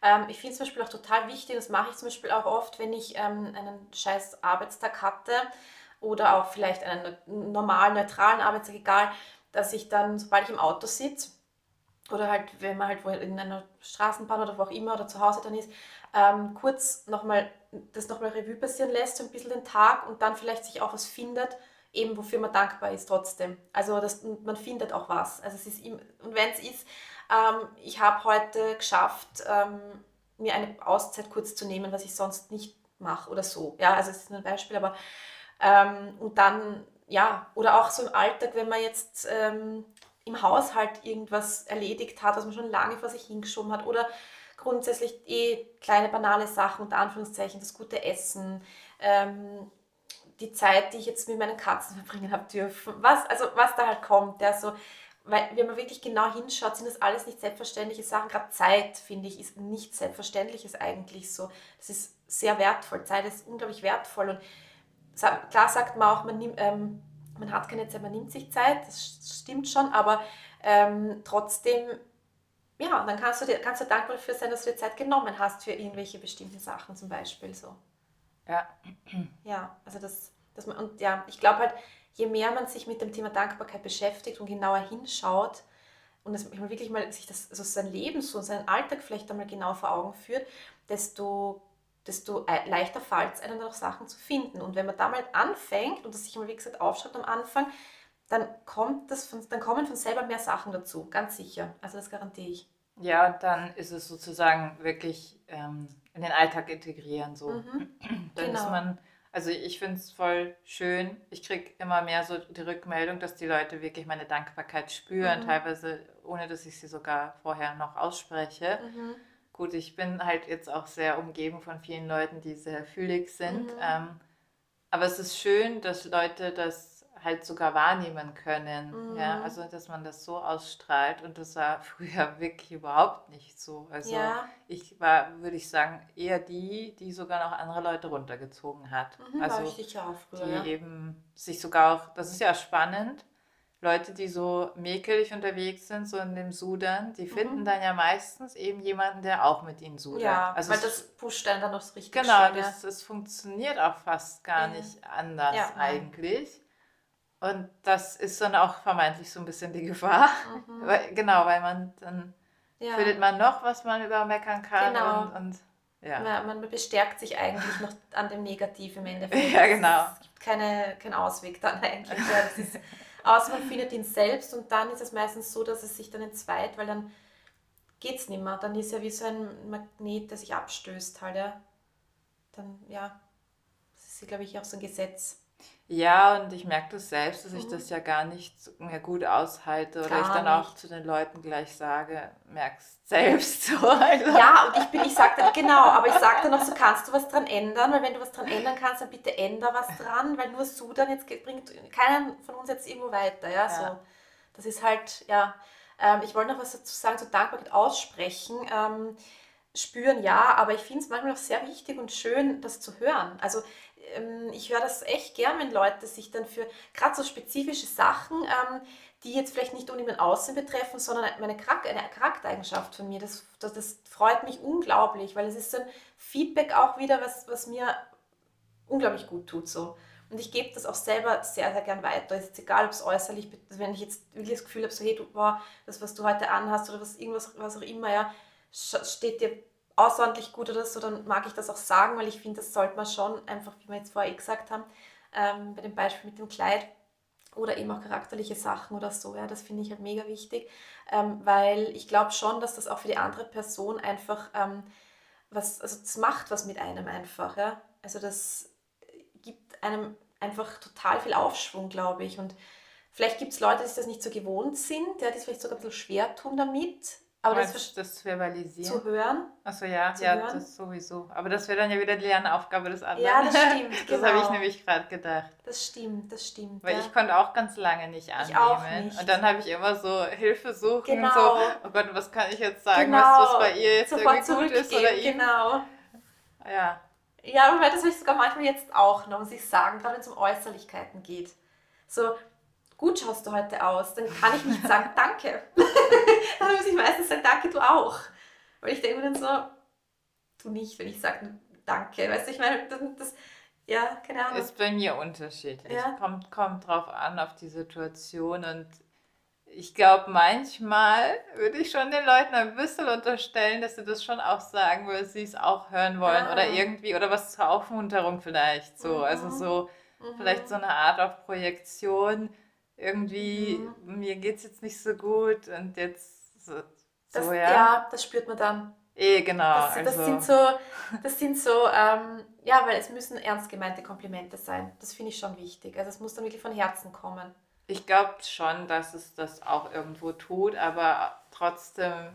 Ähm, ich finde es zum Beispiel auch total wichtig, das mache ich zum Beispiel auch oft, wenn ich ähm, einen scheiß Arbeitstag hatte oder auch vielleicht einen normalen, neutralen Arbeitstag, egal, dass ich dann, sobald ich im Auto sitze, oder halt, wenn man halt in einer Straßenbahn oder wo auch immer oder zu Hause dann ist, ähm, kurz nochmal das nochmal Revue passieren lässt, so ein bisschen den Tag und dann vielleicht sich auch was findet, eben wofür man dankbar ist trotzdem. Also das, man findet auch was. Also es ist im, und wenn es ist, ähm, ich habe heute geschafft, ähm, mir eine Auszeit kurz zu nehmen, was ich sonst nicht mache oder so. Ja, also es ist nur ein Beispiel, aber ähm, und dann, ja, oder auch so im Alltag, wenn man jetzt ähm, im Haushalt irgendwas erledigt hat, was man schon lange vor sich hingeschoben hat oder grundsätzlich eh kleine banale Sachen, unter Anführungszeichen, das gute Essen, ähm, die Zeit, die ich jetzt mit meinen Katzen verbringen habe dürfen, was, also was da halt kommt, ja, so, weil wenn man wirklich genau hinschaut, sind das alles nicht selbstverständliche Sachen. Gerade Zeit, finde ich, ist nichts Selbstverständliches eigentlich so. Das ist sehr wertvoll. Zeit ist unglaublich wertvoll. Und klar sagt man auch, man, nimmt, ähm, man hat keine Zeit, man nimmt sich Zeit, das stimmt schon, aber ähm, trotzdem, ja, dann kannst du, dir, kannst du dankbar dafür sein, dass du dir Zeit genommen hast für irgendwelche bestimmten Sachen zum Beispiel so. Ja. Ja, also das, das man, und ja, ich glaube halt, je mehr man sich mit dem Thema Dankbarkeit beschäftigt und genauer hinschaut und das, wirklich mal sich das, also sein Leben so, seinen Alltag vielleicht einmal genau vor Augen führt, desto, desto leichter fällt es einem auch Sachen zu finden. Und wenn man da mal anfängt und das sich mal, wie gesagt, aufschreibt am Anfang, dann, kommt das von, dann kommen von selber mehr Sachen dazu, ganz sicher. Also das garantiere ich. Ja, dann ist es sozusagen wirklich ähm, in den Alltag integrieren. So. Mhm. Dann genau. ist man also ich finde es voll schön. Ich kriege immer mehr so die Rückmeldung, dass die Leute wirklich meine Dankbarkeit spüren, mhm. teilweise ohne dass ich sie sogar vorher noch ausspreche. Mhm. Gut, ich bin halt jetzt auch sehr umgeben von vielen Leuten, die sehr fühlig sind. Mhm. Ähm, aber es ist schön, dass Leute das halt sogar wahrnehmen können. Mhm. Ja, also dass man das so ausstrahlt und das war früher wirklich überhaupt nicht so. Also ja. ich war, würde ich sagen, eher die, die sogar noch andere Leute runtergezogen hat. Mhm, also war ich sicher auch früher, die eben sich sogar auch, das ist ja spannend. Leute, die so mäkelig unterwegs sind, so in dem Sudern, die finden mhm. dann ja meistens eben jemanden, der auch mit ihnen sudert. Ja, also weil das pusht dann dann noch richtig Genau, schön, das, ja. das funktioniert auch fast gar nicht anders ja, eigentlich. Und das ist dann auch vermeintlich so ein bisschen die Gefahr. Mhm. Weil, genau, weil man dann ja. findet man noch, was man übermeckern kann. Genau. Und, und ja. man, man, bestärkt sich eigentlich noch an dem Negativen im Endeffekt. Ja, genau. Es gibt keine, keinen Ausweg dann eigentlich. Das ist, außer man findet ihn selbst und dann ist es meistens so, dass es sich dann entzweit, weil dann geht es nicht mehr. Dann ist ja wie so ein Magnet, der sich abstößt halt, ja. Dann, ja, das ist, glaube ich, auch so ein Gesetz. Ja, und ich merke das selbst, dass ich mhm. das ja gar nicht mehr gut aushalte oder gar ich dann auch zu den Leuten gleich sage, merkst selbst so. Also. Ja, und ich bin, ich sage dann, genau, aber ich sage dann noch so, kannst du was dran ändern? Weil wenn du was dran ändern kannst, dann bitte änder was dran, weil nur so dann jetzt bringt keinen von uns jetzt irgendwo weiter, ja, ja. so. Das ist halt, ja, ähm, ich wollte noch was dazu sagen, so Dankbarkeit aussprechen. Ähm, spüren ja, aber ich finde es manchmal auch sehr wichtig und schön, das zu hören. Also ich höre das echt gern, wenn Leute sich dann für gerade so spezifische Sachen, ähm, die jetzt vielleicht nicht nur mein Aussehen betreffen, sondern meine Charakter, eine Charaktereigenschaft von mir, das, das, das, freut mich unglaublich, weil es ist so ein Feedback auch wieder, was, was mir unglaublich gut tut. So. Und ich gebe das auch selber sehr, sehr gern weiter. Es ist egal, ob es äußerlich, wenn ich jetzt wirklich das Gefühl habe, so hey, du, boah, das, was du heute anhast oder was irgendwas, was auch immer, ja, steht dir außerordentlich gut oder so, dann mag ich das auch sagen, weil ich finde, das sollte man schon einfach, wie wir jetzt vorher eh gesagt haben, ähm, bei dem Beispiel mit dem Kleid oder eben auch charakterliche Sachen oder so, ja, das finde ich halt mega wichtig, ähm, weil ich glaube schon, dass das auch für die andere Person einfach ähm, was, also das macht was mit einem einfach, ja, also das gibt einem einfach total viel Aufschwung, glaube ich. Und vielleicht gibt es Leute, die das nicht so gewohnt sind, ja, die es vielleicht sogar ein bisschen schwer tun damit, aber das, das verbalisieren. Zu hören. Achso, ja, ja, hören. das sowieso. Aber das wäre dann ja wieder die Lernaufgabe des anderen. Ja, das stimmt. das genau. habe ich nämlich gerade gedacht. Das stimmt, das stimmt. Weil ja. ich konnte auch ganz lange nicht annehmen. Ich auch nicht. Und dann habe ich immer so Hilfe suchen. Genau. So, oh Gott, was kann ich jetzt sagen, genau. was, was bei ihr jetzt Sofort irgendwie gut ist oder ihm. Genau. Ja. Ja, und das habe ich sogar manchmal jetzt auch noch, muss ich sagen, gerade wenn es um Äußerlichkeiten geht. So, gut schaust du heute aus, dann kann ich nicht sagen, danke. dann muss ich meistens sagen, danke, du auch. Weil ich denke mir dann so, du nicht, wenn ich sage, danke. Weißt du, ich meine, das, das ja, keine Ahnung. Ist bei mir unterschiedlich. Ja. Kommt, kommt drauf an, auf die Situation und ich glaube, manchmal würde ich schon den Leuten ein bisschen unterstellen, dass sie das schon auch sagen, weil sie es auch hören wollen ah. oder irgendwie, oder was zur Aufmunterung vielleicht so. Also mhm. Also so, mhm. vielleicht so eine Art auf Projektion irgendwie, mhm. mir geht es jetzt nicht so gut und jetzt so, das, ja. ja. das spürt man dann. Eh, genau. Das, das also. sind so, das sind so ähm, ja, weil es müssen ernst gemeinte Komplimente sein. Das finde ich schon wichtig. Also es muss dann wirklich von Herzen kommen. Ich glaube schon, dass es das auch irgendwo tut, aber trotzdem.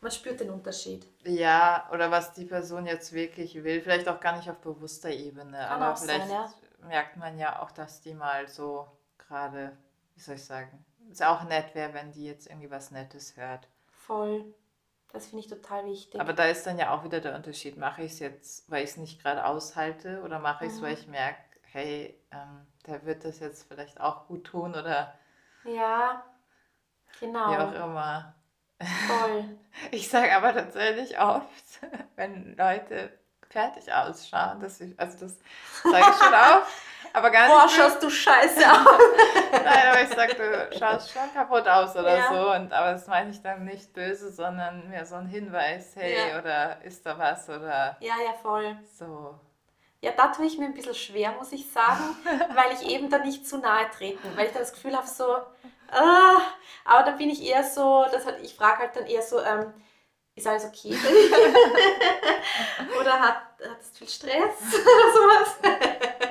Man spürt den Unterschied. Ja, oder was die Person jetzt wirklich will. Vielleicht auch gar nicht auf bewusster Ebene. Kann aber vielleicht sein, ja. merkt man ja auch, dass die mal so gerade wie soll ich sagen, es auch nett wäre, wenn die jetzt irgendwie was Nettes hört. Voll. Das finde ich total wichtig. Aber da ist dann ja auch wieder der Unterschied. Mache ich es jetzt, weil ich es nicht gerade aushalte oder mache ich es, Mhm. weil ich merke, hey, ähm, der wird das jetzt vielleicht auch gut tun oder ja, wie genau. auch immer. Voll. Ich sage aber tatsächlich oft, wenn Leute fertig ausschauen, dass ich, also das sage ich schon oft, aber gar Boah, nicht schaust du scheiße aus. Nein, aber ich sage, du schaust schon kaputt aus oder Ja. so. Und, aber das meine ich dann nicht böse, sondern mehr so ein Hinweis, hey, Ja. oder ist da was oder Ja, ja, voll. so. Ja, da tue ich mir ein bisschen schwer, muss ich sagen, weil ich eben da nicht zu nahe treten, weil ich dann das Gefühl habe, so, ah, aber dann bin ich eher so, das hat, ich frage halt dann eher so, ähm, ist alles okay? Oder hat, hattest du viel Stress oder sowas?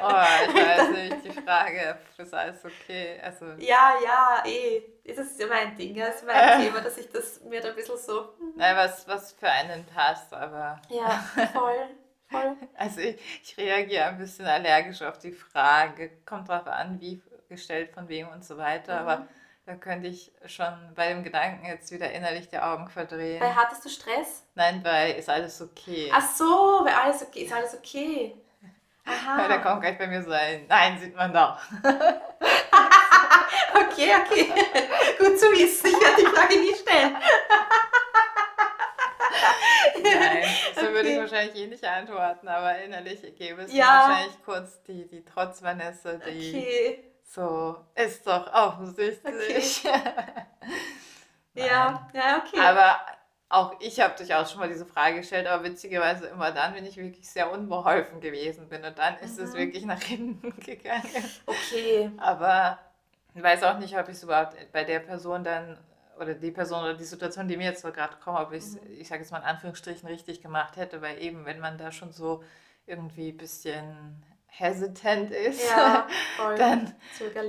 Oh, ich weiß nicht, die Frage, das alles okay, also Ja, ja, eh. Das ist ja mein Ding, das ist mein Thema, dass ich das mir da ein bisschen so, nein, was, was für einen passt, aber ja, voll, voll. also ich, ich reagiere ein bisschen allergisch auf die Frage, kommt drauf an, wie gestellt, von wem und so weiter, Mhm. aber da könnte ich schon bei dem Gedanken jetzt wieder innerlich die Augen verdrehen. Weil hattest du Stress? Nein, bei ist alles okay. Ach so, weil alles okay, ist alles okay. Weil da Aha. kommt gleich bei mir so ein, nein, sieht man doch. Okay, okay. Gut zu wissen. Ich werde die Frage nie stellen. Nein, so würde ich Okay. wahrscheinlich eh nicht antworten, aber innerlich gäbe es Ja. wahrscheinlich kurz die, die Trotz-Vanessa, die Okay. so, ist doch offensichtlich. Ja, ja, okay. Aber auch ich habe durchaus schon mal diese Frage gestellt, aber witzigerweise immer dann, wenn ich wirklich sehr unbeholfen gewesen bin und dann ist es Mhm. wirklich nach hinten gegangen. Okay. Aber ich weiß auch nicht, ob ich es überhaupt bei der Person dann oder die Person oder die Situation, die mir jetzt so gerade kommt, ob ich es, Mhm. ich sage jetzt mal in Anführungsstrichen, richtig gemacht hätte, weil eben, wenn man da schon so irgendwie ein bisschen hesitant ist, Ja, dann,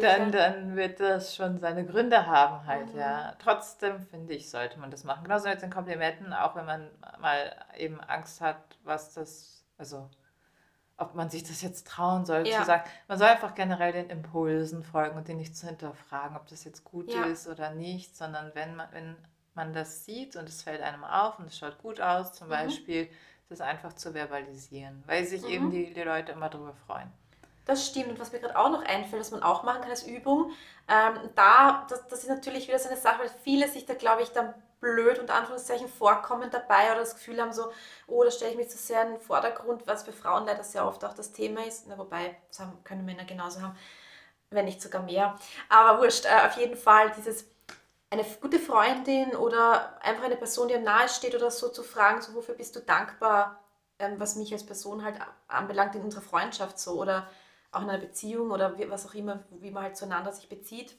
dann, dann wird das schon seine Gründe haben halt, Mhm. ja. Trotzdem finde ich, sollte man das machen. Genauso mit den Komplimenten, auch wenn man mal eben Angst hat, was das, also ob man sich das jetzt trauen soll Ja. zu sagen. Man soll einfach generell den Impulsen folgen und den nicht zu hinterfragen, ob das jetzt gut Ja. ist oder nicht, sondern wenn man, wenn man das sieht und es fällt einem auf und es schaut gut aus, zum Mhm. Beispiel, das einfach zu verbalisieren, weil sich eben Mhm. die, die Leute immer darüber freuen. Das stimmt. Und was mir gerade auch noch einfällt, was man auch machen kann als Übung, ähm, da, das, das ist natürlich wieder so eine Sache, weil viele sich da, glaube ich, dann blöd und Anführungszeichen vorkommen dabei oder das Gefühl haben, so, oh, da stelle ich mich zu sehr in den Vordergrund, was für Frauen leider sehr oft auch das Thema ist. Na, wobei, das haben, können Männer genauso haben, wenn nicht sogar mehr. Aber wurscht, äh, auf jeden Fall dieses eine gute Freundin oder einfach eine Person, die einem nahe steht oder so zu fragen, so wofür bist du dankbar, ähm, was mich als Person halt anbelangt in unserer Freundschaft so oder auch in einer Beziehung oder wie, was auch immer, wie man halt zueinander sich bezieht,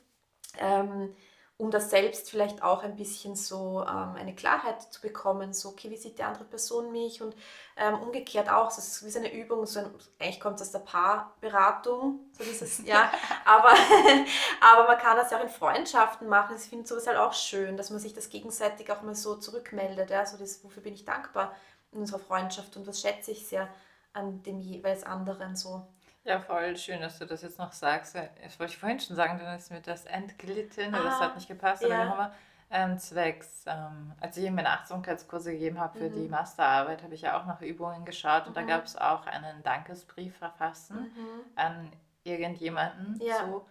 ähm, um das selbst vielleicht auch ein bisschen so ähm, eine Klarheit zu bekommen, so okay, wie sieht die andere Person mich und ähm, umgekehrt auch, das ist wie so eine Übung, so ein, eigentlich kommt es aus der Paarberatung, so dieses, ja, aber, aber man kann das ja auch in Freundschaften machen. Ich finde sowas halt auch schön, dass man sich das gegenseitig auch mal so zurückmeldet. Ja? So das, wofür bin ich dankbar in unserer Freundschaft und was schätze ich sehr an dem jeweils anderen so. Ja, voll schön, dass du das jetzt noch sagst. Das wollte ich vorhin schon sagen, dann ist mir das entglitten, oder das Ah, hat nicht gepasst, aber ja. immer. Ähm, zwecks, ähm, als ich eben meine Achtsamkeitskurse gegeben habe für Mhm. die Masterarbeit, habe ich ja auch nach Übungen geschaut und da Mhm. gab es auch einen Dankesbrief verfassen Mhm. an irgendjemanden. Ja. So.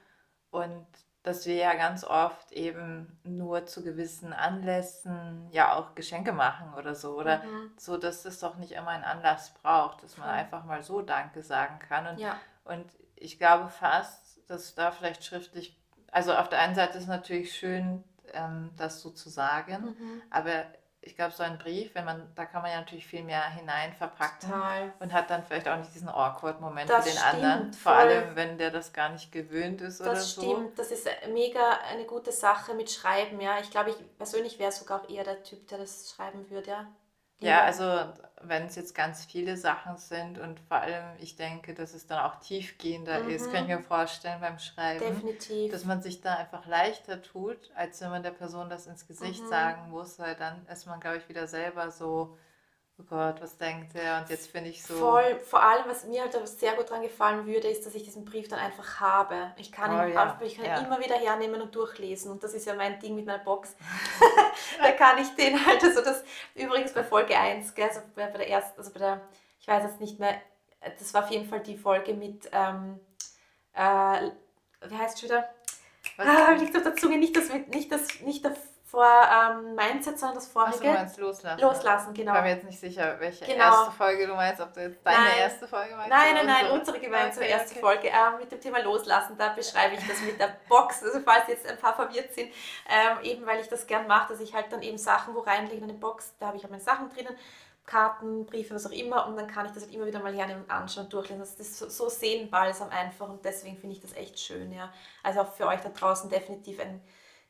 Und dass wir ja ganz oft eben nur zu gewissen Anlässen ja auch Geschenke machen oder so. Oder Mhm. so, dass es doch nicht immer einen Anlass braucht, dass man einfach mal so Danke sagen kann. Und, Ja, und ich glaube fast, dass da vielleicht schriftlich, also auf der einen Seite ist es natürlich schön, ähm, das so zu sagen, mhm. aber ich glaube, so ein Brief, wenn man, da kann man ja natürlich viel mehr hinein verpacken total. und hat dann vielleicht auch nicht diesen Awkward-Moment Das für den stimmt, anderen. Vor voll. allem, wenn der das gar nicht gewöhnt ist oder Das so. stimmt, das ist mega eine gute Sache mit Schreiben, ja. Ich glaube, ich persönlich wäre sogar auch eher der Typ, der das schreiben würde, ja. Ja, also wenn es jetzt ganz viele Sachen sind und vor allem ich denke, dass es dann auch tiefgehender ist, Mhm. kann ich mir vorstellen beim Schreiben, Definitiv. dass man sich da einfach leichter tut, als wenn man der Person das ins Gesicht Mhm. sagen muss, weil dann ist man, glaube ich, wieder selber so oh Gott, was denkt er? Und jetzt bin ich so. Voll, vor allem, was mir halt sehr gut daran gefallen würde, ist, dass ich diesen Brief dann einfach habe. Ich kann ihn, Oh ja, auf, ich kann ja. ihn immer wieder hernehmen und durchlesen. Und das ist ja mein Ding mit meiner Box. da kann ich den halt, also das, übrigens bei Folge 1, gell, also bei, bei der ersten, also bei der, ich weiß jetzt nicht mehr, das war auf jeden Fall die Folge mit, ähm, äh, wie heißt es schon wieder? Was? Ah, liegt auf der Zunge, nicht das, nicht das, nicht das vor ähm, Mindset, sondern das Ach, vorige. du meinst loslassen. Loslassen, Ich genau. war mir jetzt nicht sicher, welche Genau. erste Folge du meinst, ob du jetzt deine Nein. erste Folge meinst. Nein, nein, nein, unsere. unsere gemeinsame Okay, erste okay. Folge ähm, mit dem Thema Loslassen. Da beschreibe ich das mit der Box. Also falls jetzt ein paar verwirrt sind, ähm, eben weil ich das gern mache, dass ich halt dann eben Sachen wo reinlege in eine Box. Da habe ich halt meine Sachen drinnen, Karten, Briefe, was auch immer. Und dann kann ich das halt immer wieder mal hernehmen und anschauen und durchlesen. Das ist so, so sehenbalsam einfach und deswegen finde ich das echt schön. Ja. Also auch für euch da draußen definitiv ein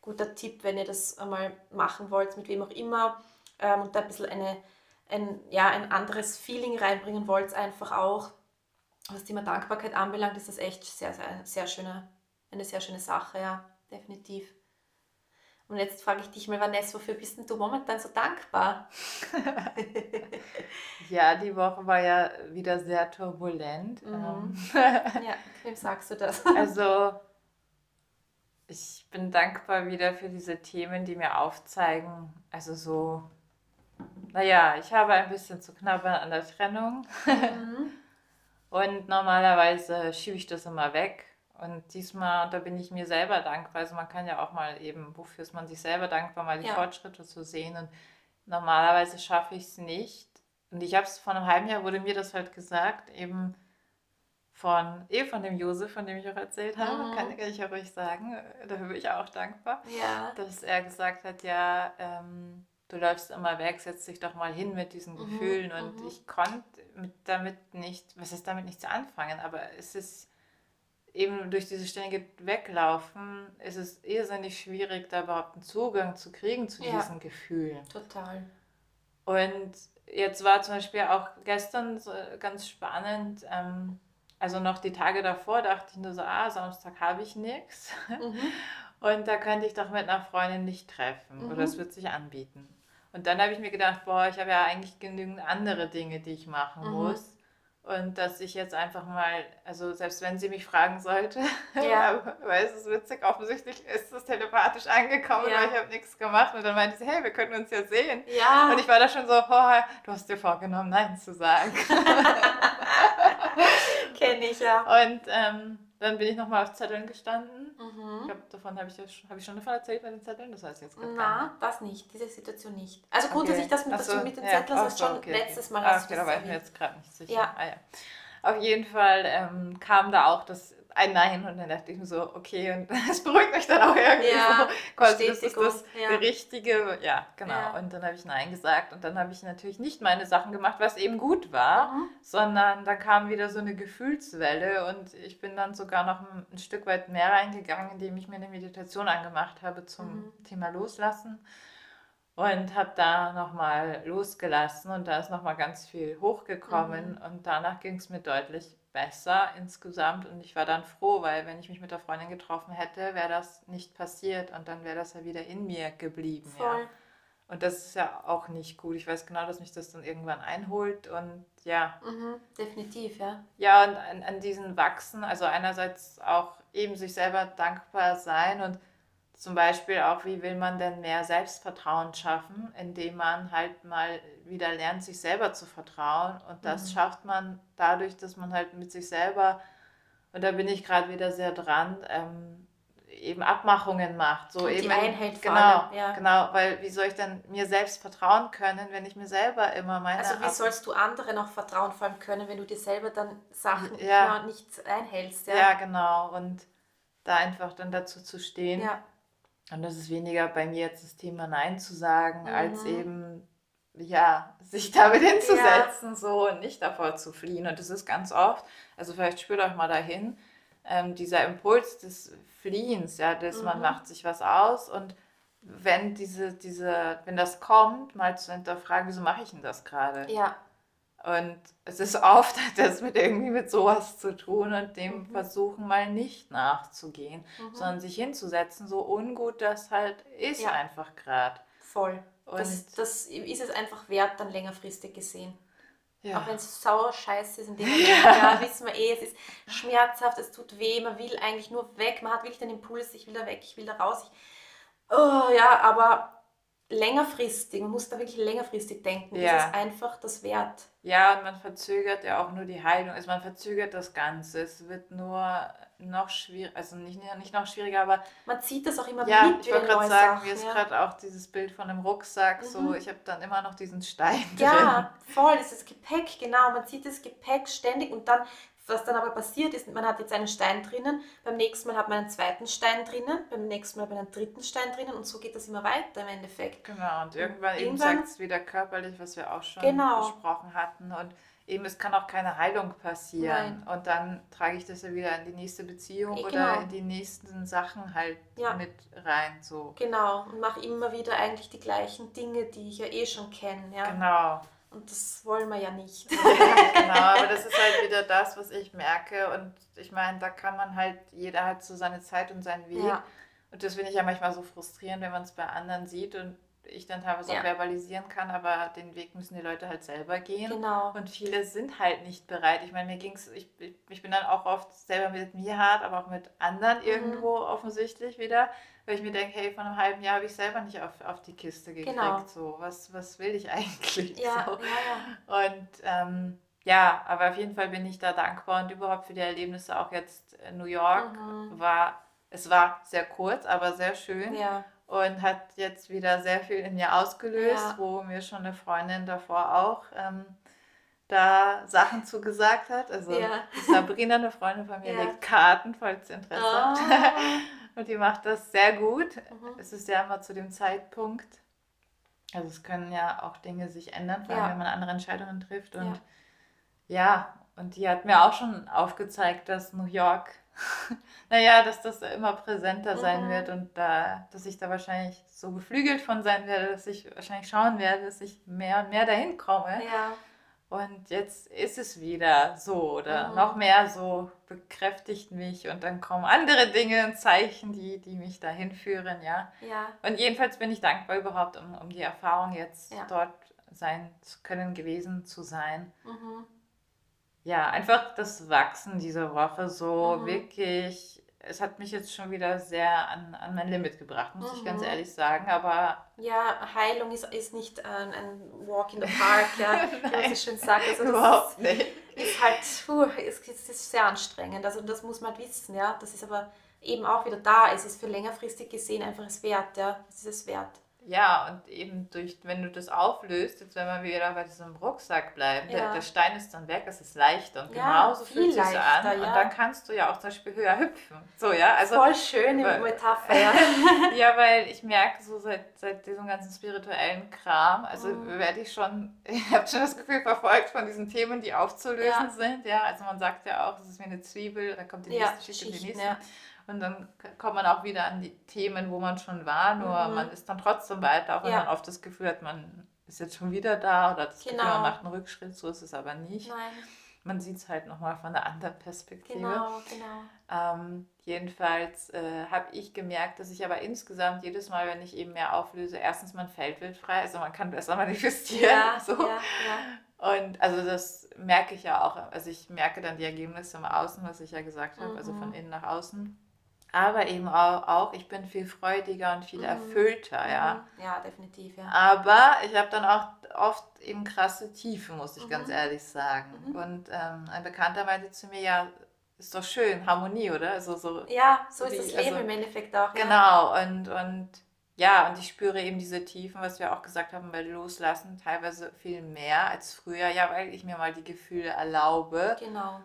guter Tipp, wenn ihr das einmal machen wollt, mit wem auch immer. Ähm, und da ein bisschen eine, ein, ja, ein anderes Feeling reinbringen wollt, einfach auch was das Thema Dankbarkeit anbelangt, ist das echt sehr, sehr, sehr schöne, eine sehr schöne Sache, ja, definitiv. Und jetzt frage ich dich mal, Vanessa, wofür bist denn du momentan so dankbar? Ja, die Woche war ja wieder sehr turbulent. Mhm. Ähm, Ja, wem sagst du das? Also, ich bin dankbar wieder für diese Themen, die mir aufzeigen. Also so, naja, ich habe ein bisschen zu knabbern an der Trennung. Mhm. Und normalerweise schiebe ich das immer weg. Und diesmal, da bin ich mir selber dankbar. Also man kann ja auch mal eben, wofür ist man sich selber dankbar, mal die Ja. Fortschritte zu sehen. Und normalerweise schaffe ich es nicht. Und ich habe es vor einem halben Jahr, wurde mir das halt gesagt, eben von, eh von dem Josef, von dem ich auch erzählt habe, Mhm. kann ich ja ruhig sagen. Dafür bin ich auch dankbar Ja. dass er gesagt hat, ja, ähm, du läufst immer weg, setz dich doch mal hin mit diesen Mhm, Gefühlen. Und mhm. ich konnte mit, damit nicht, was ist damit nichts anfangen, aber es ist eben durch dieses ständige Weglaufen, ist es irrsinnig schwierig, da überhaupt einen Zugang zu kriegen zu Ja. diesen Gefühlen. Total. Und jetzt war zum Beispiel auch gestern so ganz spannend, ähm, also noch die Tage davor dachte ich nur so, ah, Samstag habe ich nichts. Mhm. Und da könnte ich doch mit einer Freundin nicht treffen Mhm. oder es wird sich anbieten. Und dann habe ich mir gedacht, boah, ich habe ja eigentlich genügend andere Dinge, die ich machen Mhm. muss. Und dass ich jetzt einfach mal, also selbst wenn sie mich fragen sollte, Ja. weil es ist witzig, offensichtlich ist es telepathisch angekommen, Ja. weil ich habe nichts gemacht. Und dann meinte sie, hey, wir können uns ja sehen. Ja. Und ich war da schon so, oh, du hast dir vorgenommen, Nein zu sagen. Kenne ich ja. Und ähm, dann bin ich nochmal auf Zetteln gestanden. Ich Mhm. glaube, davon habe ich, habe ich schon davon erzählt mit den Zetteln. Das heißt jetzt gerade Na, das nicht, diese Situation nicht. Also grundsätzlich Okay. das mit, so, mit den ja. Zetteln, das so, schon okay, okay. letztes Mal Ah, hast okay, du da war ich mir jetzt gerade nicht sicher. Ja. Ah, ja. Auf jeden Fall ähm, kam da auch das ein Nein und dann dachte ich mir so, okay, und es beruhigt mich dann auch irgendwie Ja, so. Quasi, das ist das ja. Richtige. Ja, genau. Ja. Und dann habe ich Nein gesagt und dann habe ich natürlich nicht meine Sachen gemacht, was eben gut war, Mhm. sondern dann kam wieder so eine Gefühlswelle und ich bin dann sogar noch ein, ein Stück weit mehr reingegangen, indem ich mir eine Meditation angemacht habe zum Mhm. Thema Loslassen und habe da nochmal losgelassen und da ist nochmal ganz viel hochgekommen Mhm. und danach ging es mir deutlich besser insgesamt und ich war dann froh, weil wenn ich mich mit der Freundin getroffen hätte, wäre das nicht passiert und dann wäre das ja wieder in mir geblieben. Ja. Voll. Und das ist ja auch nicht gut. Ich weiß genau, dass mich das dann irgendwann einholt und ja, Mhm. Definitiv, ja. ja, und an, an diesen Wachsen, also einerseits auch eben sich selber dankbar sein und zum Beispiel auch, wie will man denn mehr Selbstvertrauen schaffen, indem man halt mal wieder lernt, sich selber zu vertrauen. Und das Mhm. schafft man dadurch, dass man halt mit sich selber, und da bin ich gerade wieder sehr dran, ähm, eben Abmachungen macht. So Und die eben einhält vor genau, allem, ja. genau, weil wie soll ich denn mir selbst vertrauen können, wenn ich mir selber immer meine Also wie Ab- sollst du anderen auch vertrauen vor allem können, wenn du dir selber dann Sachen Ja. ja. nicht einhältst, Ja, ja. genau. Und da einfach dann dazu zu stehen. Ja. Und das ist weniger bei mir jetzt das Thema Nein zu sagen, Mhm. als eben, ja, sich damit hinzusetzen, so und nicht davor zu fliehen. Und das ist ganz oft, also vielleicht spürt euch mal dahin, ähm, dieser Impuls des Fliehens, ja, dass man Mhm. macht sich was aus und wenn diese, diese, wenn das kommt, mal zu hinterfragen, wieso mache ich denn das gerade? Ja. Und es ist oft hat das mit irgendwie mit sowas zu tun und dem Mhm. versuchen mal nicht nachzugehen, Mhm. sondern sich hinzusetzen, so ungut das halt ist Ja. einfach gerade. Voll. Und Das, das ist es einfach wert, dann längerfristig gesehen. ja. Auch wenn es sauer scheiße ist in dem Moment, ja, wissen wir eh, es ist schmerzhaft, es tut weh, man will eigentlich nur weg, man hat wirklich den Impuls, ich will da weg, ich will da raus. Ich, oh, ja, aber längerfristig, man muss da wirklich längerfristig denken, Ja. ist es einfach das wert. Ja, und man verzögert ja auch nur die Heilung. Also man verzögert das Ganze. Es wird nur noch schwieriger, also nicht, nicht noch schwieriger, aber Man zieht das auch immer ja, mit ich wollte gerade sagen, mir ist ja. gerade auch dieses Bild von einem Rucksack so, Mhm. ich habe dann immer noch diesen Stein drin. Ja, voll, das ist das Gepäck, genau. Man zieht das Gepäck ständig und dann, was dann aber passiert ist, man hat jetzt einen Stein drinnen, beim nächsten Mal hat man einen zweiten Stein drinnen, beim nächsten Mal hat man einen dritten Stein drinnen und so geht das immer weiter im Endeffekt. Genau, und irgendwann, eben sagt es wieder körperlich, was wir auch schon Genau. besprochen hatten. Und eben, es kann auch keine Heilung passieren. Und dann trage ich das ja wieder in die nächste Beziehung Eh, oder genau. in die nächsten Sachen halt Ja. mit rein. So. Genau, und mache immer wieder eigentlich die gleichen Dinge, die ich ja eh schon kenne. Ja? Genau. Und das wollen wir ja nicht. genau, aber das ist halt wieder das, was ich merke. Und ich meine, da kann man halt, jeder hat so seine Zeit und seinen Weg. Ja, Und das finde ich ja manchmal so frustrierend, wenn man es bei anderen sieht und ich dann teilweise Ja. auch verbalisieren kann, aber den Weg müssen die Leute halt selber gehen. genau. Und viele sind halt nicht bereit. Ich meine, mir ging es, ich, ich, ich bin dann auch oft selber mit mir hart, aber auch mit anderen Mhm. irgendwo offensichtlich wieder, weil ich mir denke, hey, vor einem halben Jahr habe ich selber nicht auf, auf die Kiste gekriegt. Genau. So, was, was will ich eigentlich? Ja, So. ja, ja. Und ähm, ja, aber auf jeden Fall bin ich da dankbar und überhaupt für die Erlebnisse auch jetzt in New York Mhm. war, es war sehr kurz, aber sehr schön Ja, und hat jetzt wieder sehr viel in mir ausgelöst, Ja. wo mir schon eine Freundin davor auch ähm, da Sachen zugesagt hat. Also Ja. Sabrina, eine Freundin von mir, Ja. legt Karten, falls ihr Interesse habt. Ah. Und die macht das sehr gut. Mhm. Es ist ja immer zu dem Zeitpunkt. Also es können ja auch Dinge sich ändern, vor allem Ja. wenn man andere Entscheidungen trifft. Und Ja. ja, und die hat mir auch schon aufgezeigt, dass New York, naja, dass das immer präsenter sein Mhm. wird und da, dass ich da wahrscheinlich so geflügelt von sein werde, dass ich wahrscheinlich schauen werde, dass ich mehr und mehr dahin komme. ja, Und jetzt ist es wieder so oder Mhm. noch mehr so bekräftigt mich und dann kommen andere Dinge und Zeichen, die, die mich dahin führen, ja. ja, Und jedenfalls bin ich dankbar überhaupt, um, um die Erfahrung jetzt Ja. dort sein zu können, gewesen zu sein. mhm. Ja, einfach das Wachsen dieser Woche so Mhm. wirklich, es hat mich jetzt schon wieder sehr an, an mein Limit gebracht, muss ich ganz Mhm. ehrlich sagen. Aber ja, Heilung ist, ist nicht ein, ein Walk in the Park, ja, wie man so schön sagt. Also überhaupt nicht. ist halt, puh, es, es ist sehr anstrengend. Also das muss man halt wissen, ja. Das ist aber eben auch wieder da. Es ist für längerfristig gesehen einfach es wert, ja. Es ist es wert. Ja, und eben durch, wenn du das auflöst, jetzt wenn wir wieder bei diesem Rucksack bleiben, der, Ja. der Stein ist dann weg, es ist leichter und Ja, genauso fühlt sich an. leichter, Und ja. dann kannst du ja auch zum Beispiel höher hüpfen. So, ja, also Voll schön weil- im Metapher, ja. Ja, weil ich merke, so seit, seit diesem ganzen spirituellen Kram, also Mhm. werde ich schon, ich habe schon das Gefühl verfolgt von diesen Themen, die aufzulösen Ja. sind. Ja, also man sagt ja auch, es ist wie eine Zwiebel, da kommt die Ja, nächste Schicht und die nächste. Und dann kommt man auch wieder an die Themen, wo man schon war, nur Mhm. man ist dann trotzdem weiter, auch wenn Ja. man oft das Gefühl hat, man ist jetzt schon wieder da oder das Gefühl, Genau. man macht einen Rückschritt, so ist es aber nicht. Nein, Man sieht es halt nochmal von einer anderen Perspektive. genau, genau. Ähm, jedenfalls äh, habe ich gemerkt, dass ich aber insgesamt jedes Mal, wenn ich eben mehr auflöse, erstens mein Feld wird frei, also man kann besser manifestieren. Ja, so. ja, ja. Und also das merke ich ja auch. Also ich merke dann die Ergebnisse im Außen, was ich ja gesagt habe, also Mhm. von innen nach außen. Aber eben auch, auch ich bin viel freudiger und viel Mhm. erfüllter, ja. Mhm. Ja, definitiv, ja. Aber ich habe dann auch oft eben krasse Tiefen, muss ich Mhm. ganz ehrlich sagen. Mhm. Und ähm, ein Bekannter meinte zu mir, ja, ist doch schön, Harmonie, oder? Also so Ja, so ist Wie- das Leben also- im Endeffekt auch. Ja. Genau, und, und ja, und ich spüre eben diese Tiefen, was wir auch gesagt haben bei Loslassen, teilweise viel mehr als früher, ja, weil ich mir mal die Gefühle erlaube Genau.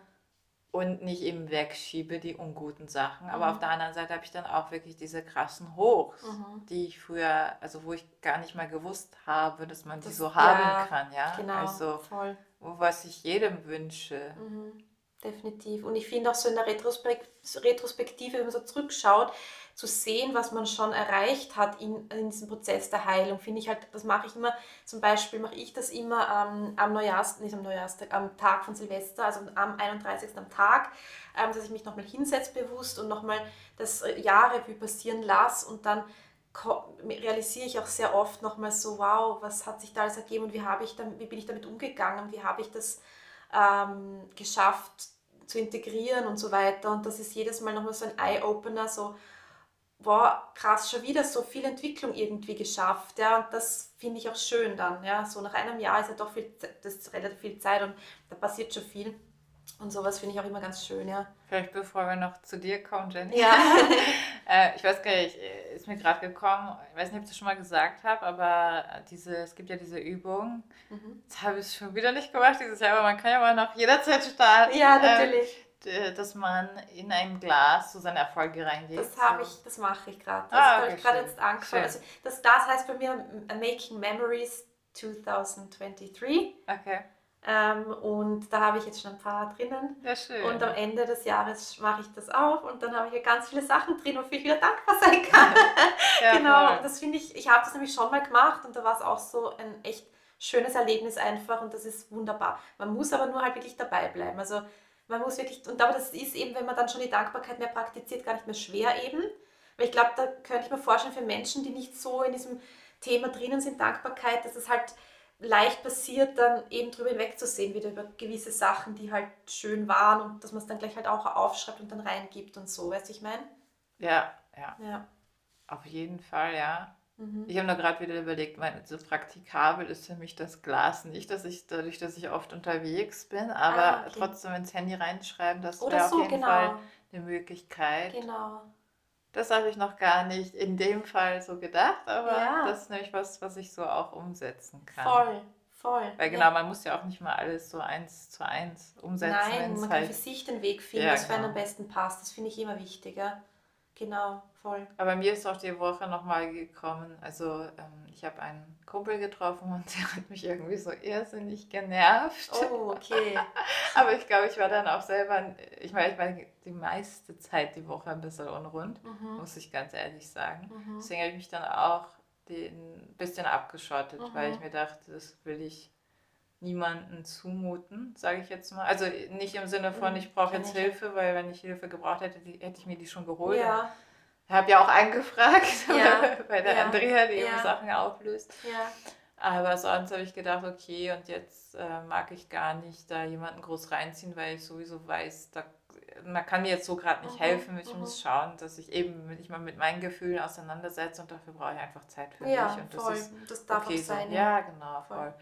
Und nicht eben wegschiebe, die unguten Sachen. Aber Mhm. auf der anderen Seite habe ich dann auch wirklich diese krassen Hochs, Mhm. die ich früher, also wo ich gar nicht mal gewusst habe, dass man die Das- so haben ja, kann, ja. Genau, Also, voll. was ich jedem wünsche. Mhm, definitiv. Und ich finde auch so in der Retrospek Retrospektive, wenn man so zurückschaut, zu sehen, was man schon erreicht hat in, in diesem Prozess der Heilung, finde ich halt, das mache ich immer, zum Beispiel mache ich das immer ähm, am Neujahrs, nicht am Neujahrstag, am Tag von Silvester, also am 31. am Tag, ähm, dass ich mich nochmal hinsetze bewusst und nochmal das äh, Jahrrevue passieren lasse und dann realisiere ich auch sehr oft nochmal so, wow, was hat sich da alles ergeben und wie, habe ich dann, wie bin ich damit umgegangen, wie habe ich das ähm, geschafft zu integrieren und so weiter. Und das ist jedes Mal nochmal so ein Eye-Opener, so, boah, krass, schon wieder so viel Entwicklung irgendwie geschafft. Ja, und das finde ich auch schön dann. Ja, so nach einem Jahr ist ja doch viel, das ist relativ viel Zeit und da passiert schon viel. Und sowas finde ich auch immer ganz schön, ja. Vielleicht bevor wir noch zu dir kommen, Jenny. Ja. äh, ich weiß gar nicht, ist mir gerade gekommen, ich weiß nicht, ob ich das schon mal gesagt habe, aber diese, es gibt ja diese Übung. Mhm. Jetzt habe ich schon wieder nicht gemacht dieses Jahr, aber man kann ja mal noch jederzeit starten. Ja, natürlich. Ähm, dass man in ein Glas so seine Erfolge reingeht. Das habe ich, das mache ich gerade. Das ah, okay, habe ich gerade jetzt angefangen. Also das Glas heißt bei mir Making Memories 2023. Okay. Ähm, und da habe ich jetzt schon ein paar drinnen. Ja, schön. Und am Ende des Jahres mache ich das auf und dann habe ich ja ganz viele Sachen drin, wofür ich wieder dankbar sein kann. ja, genau, und das finde ich, ich habe das nämlich schon mal gemacht und da war es auch so ein echt schönes Erlebnis einfach und das ist wunderbar. Man muss aber nur halt wirklich dabei bleiben. Also man muss wirklich, und aber das ist eben, wenn man dann schon die Dankbarkeit mehr praktiziert, gar nicht mehr schwer eben. Weil ich glaube, da könnte ich mir vorstellen, für Menschen, die nicht so in diesem Thema drinnen sind, Dankbarkeit, dass es halt leicht passiert, dann eben drüber hinwegzusehen, wieder über gewisse Sachen, die halt schön waren und dass man es dann gleich halt auch aufschreibt und dann reingibt und so, weißt du, ich meine? Ja, ja, ja. Auf jeden Fall, ja. Mhm. Ich habe nur gerade wieder überlegt, meine, so praktikabel ist für mich das Glas nicht, dass ich dadurch, dass ich oft unterwegs bin, aber ah, okay. trotzdem ins Handy reinschreiben, das wäre so, auf jeden genau. Fall eine Möglichkeit. Genau. Das habe ich noch gar nicht in dem Fall so gedacht, aber ja. das ist nämlich was, was ich so auch umsetzen kann. Voll, voll. Weil genau, ja. man muss ja auch nicht mal alles so eins zu eins umsetzen. Nein, man halt kann für sich den Weg finden, ja, was für einen am genau. besten passt. Das finde ich immer wichtiger. Genau, voll. Aber mir ist auch die Woche nochmal gekommen, also ähm, ich habe einen Kumpel getroffen und der hat mich irgendwie so irrsinnig genervt. Oh, okay. Aber ich glaube, ich war dann auch selber, ich meine, ich war die meiste Zeit die Woche ein bisschen unrund, mhm. muss ich ganz ehrlich sagen. Mhm. Deswegen habe ich mich dann auch ein bisschen abgeschottet, mhm. weil ich mir dachte, das will ich niemanden zumuten, sage ich jetzt mal. Also nicht im Sinne von, mhm. ich brauche jetzt Hilfe, weil wenn ich Hilfe gebraucht hätte, hätte ich mir die schon geholt. Ja. Ich habe ja auch angefragt ja. bei der ja. Andrea, die ja. Sachen auflöst. Ja. Aber sonst habe ich gedacht, okay, und jetzt äh, mag ich gar nicht da jemanden groß reinziehen, weil ich sowieso weiß, da, man kann mir jetzt so gerade nicht mhm. helfen. Ich mhm. muss schauen, dass ich eben mich mal mit meinen Gefühlen auseinandersetze und dafür brauche ich einfach Zeit für ja, mich. Und das, voll. Ist das darf okay auch sein. So. Ja, genau, voll. voll.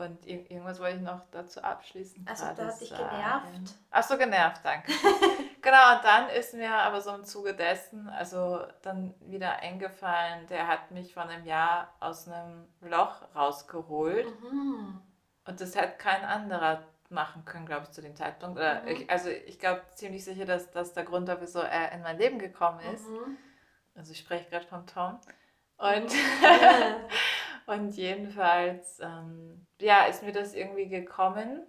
Und irgendwas wollte ich noch dazu abschließen. Also da hat dich genervt. Ach so, genervt, danke. genau, und dann ist mir aber so im Zuge dessen, also dann wieder eingefallen, der hat mich vor einem Jahr aus einem Loch rausgeholt. Mhm. Und das hat kein anderer machen können, glaube ich, zu dem Zeitpunkt. Oder mhm. ich, also ich glaube ziemlich sicher, dass das der Grund dafür so er in mein Leben gekommen ist. Mhm. Also ich spreche gerade von Tom. Und, und jedenfalls, ähm, ja, ist mir das irgendwie gekommen.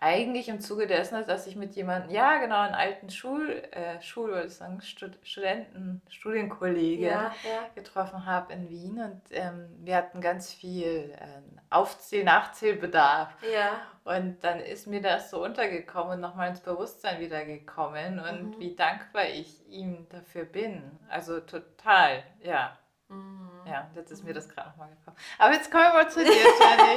Eigentlich im Zuge dessen, dass ich mit jemandem, ja genau, einen alten Schul, äh, Schul ich sagen, Stud Studenten, Studienkollege ja, ja. getroffen habe in Wien und ähm, wir hatten ganz viel äh, Aufzähl-, Nachzählbedarf. Ja. Und dann ist mir das so untergekommen und nochmal ins Bewusstsein wieder gekommen und mhm. wie dankbar ich ihm dafür bin. Also total, ja. Mhm. Ja, jetzt ist mir das gerade nochmal gekommen. Aber jetzt kommen wir mal zu dir, Jenny.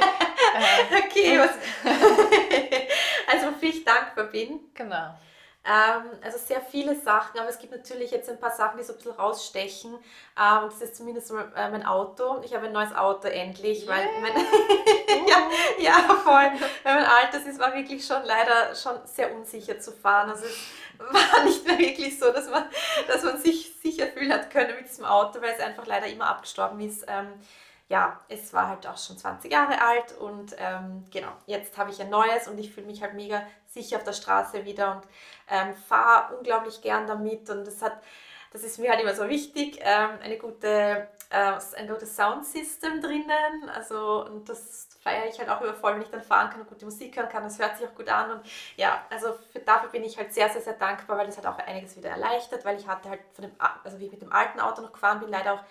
äh, okay, was, also wofür ich dankbar bin. Genau. Ähm, also sehr viele Sachen, aber es gibt natürlich jetzt ein paar Sachen, die so ein bisschen rausstechen. Ähm, das ist zumindest äh, mein Auto. Ich habe ein neues Auto endlich, yeah. weil mein, ja, ja, voll. Weil mein altes ist war wirklich schon leider schon sehr unsicher zu fahren. Also es war nicht mehr wirklich so, dass man, dass man sich sicher fühlen hat können mit diesem Auto, weil es einfach leider immer abgestorben ist. Ähm, ja, es war halt auch schon 20 Jahre alt und ähm, genau, jetzt habe ich ein neues und ich fühle mich halt mega sicher auf der Straße wieder und ähm, fahre unglaublich gern damit und das hat, das ist mir halt immer so wichtig, ähm, eine gute, äh, ein gutes Soundsystem drinnen, also und das feiere ich halt auch immer voll, wenn ich dann fahren kann und gute Musik hören kann, das hört sich auch gut an und ja, also für, dafür bin ich halt sehr, sehr, sehr dankbar, weil das hat auch einiges wieder erleichtert, weil ich hatte halt von dem, also wie ich mit dem alten Auto noch gefahren bin, leider auch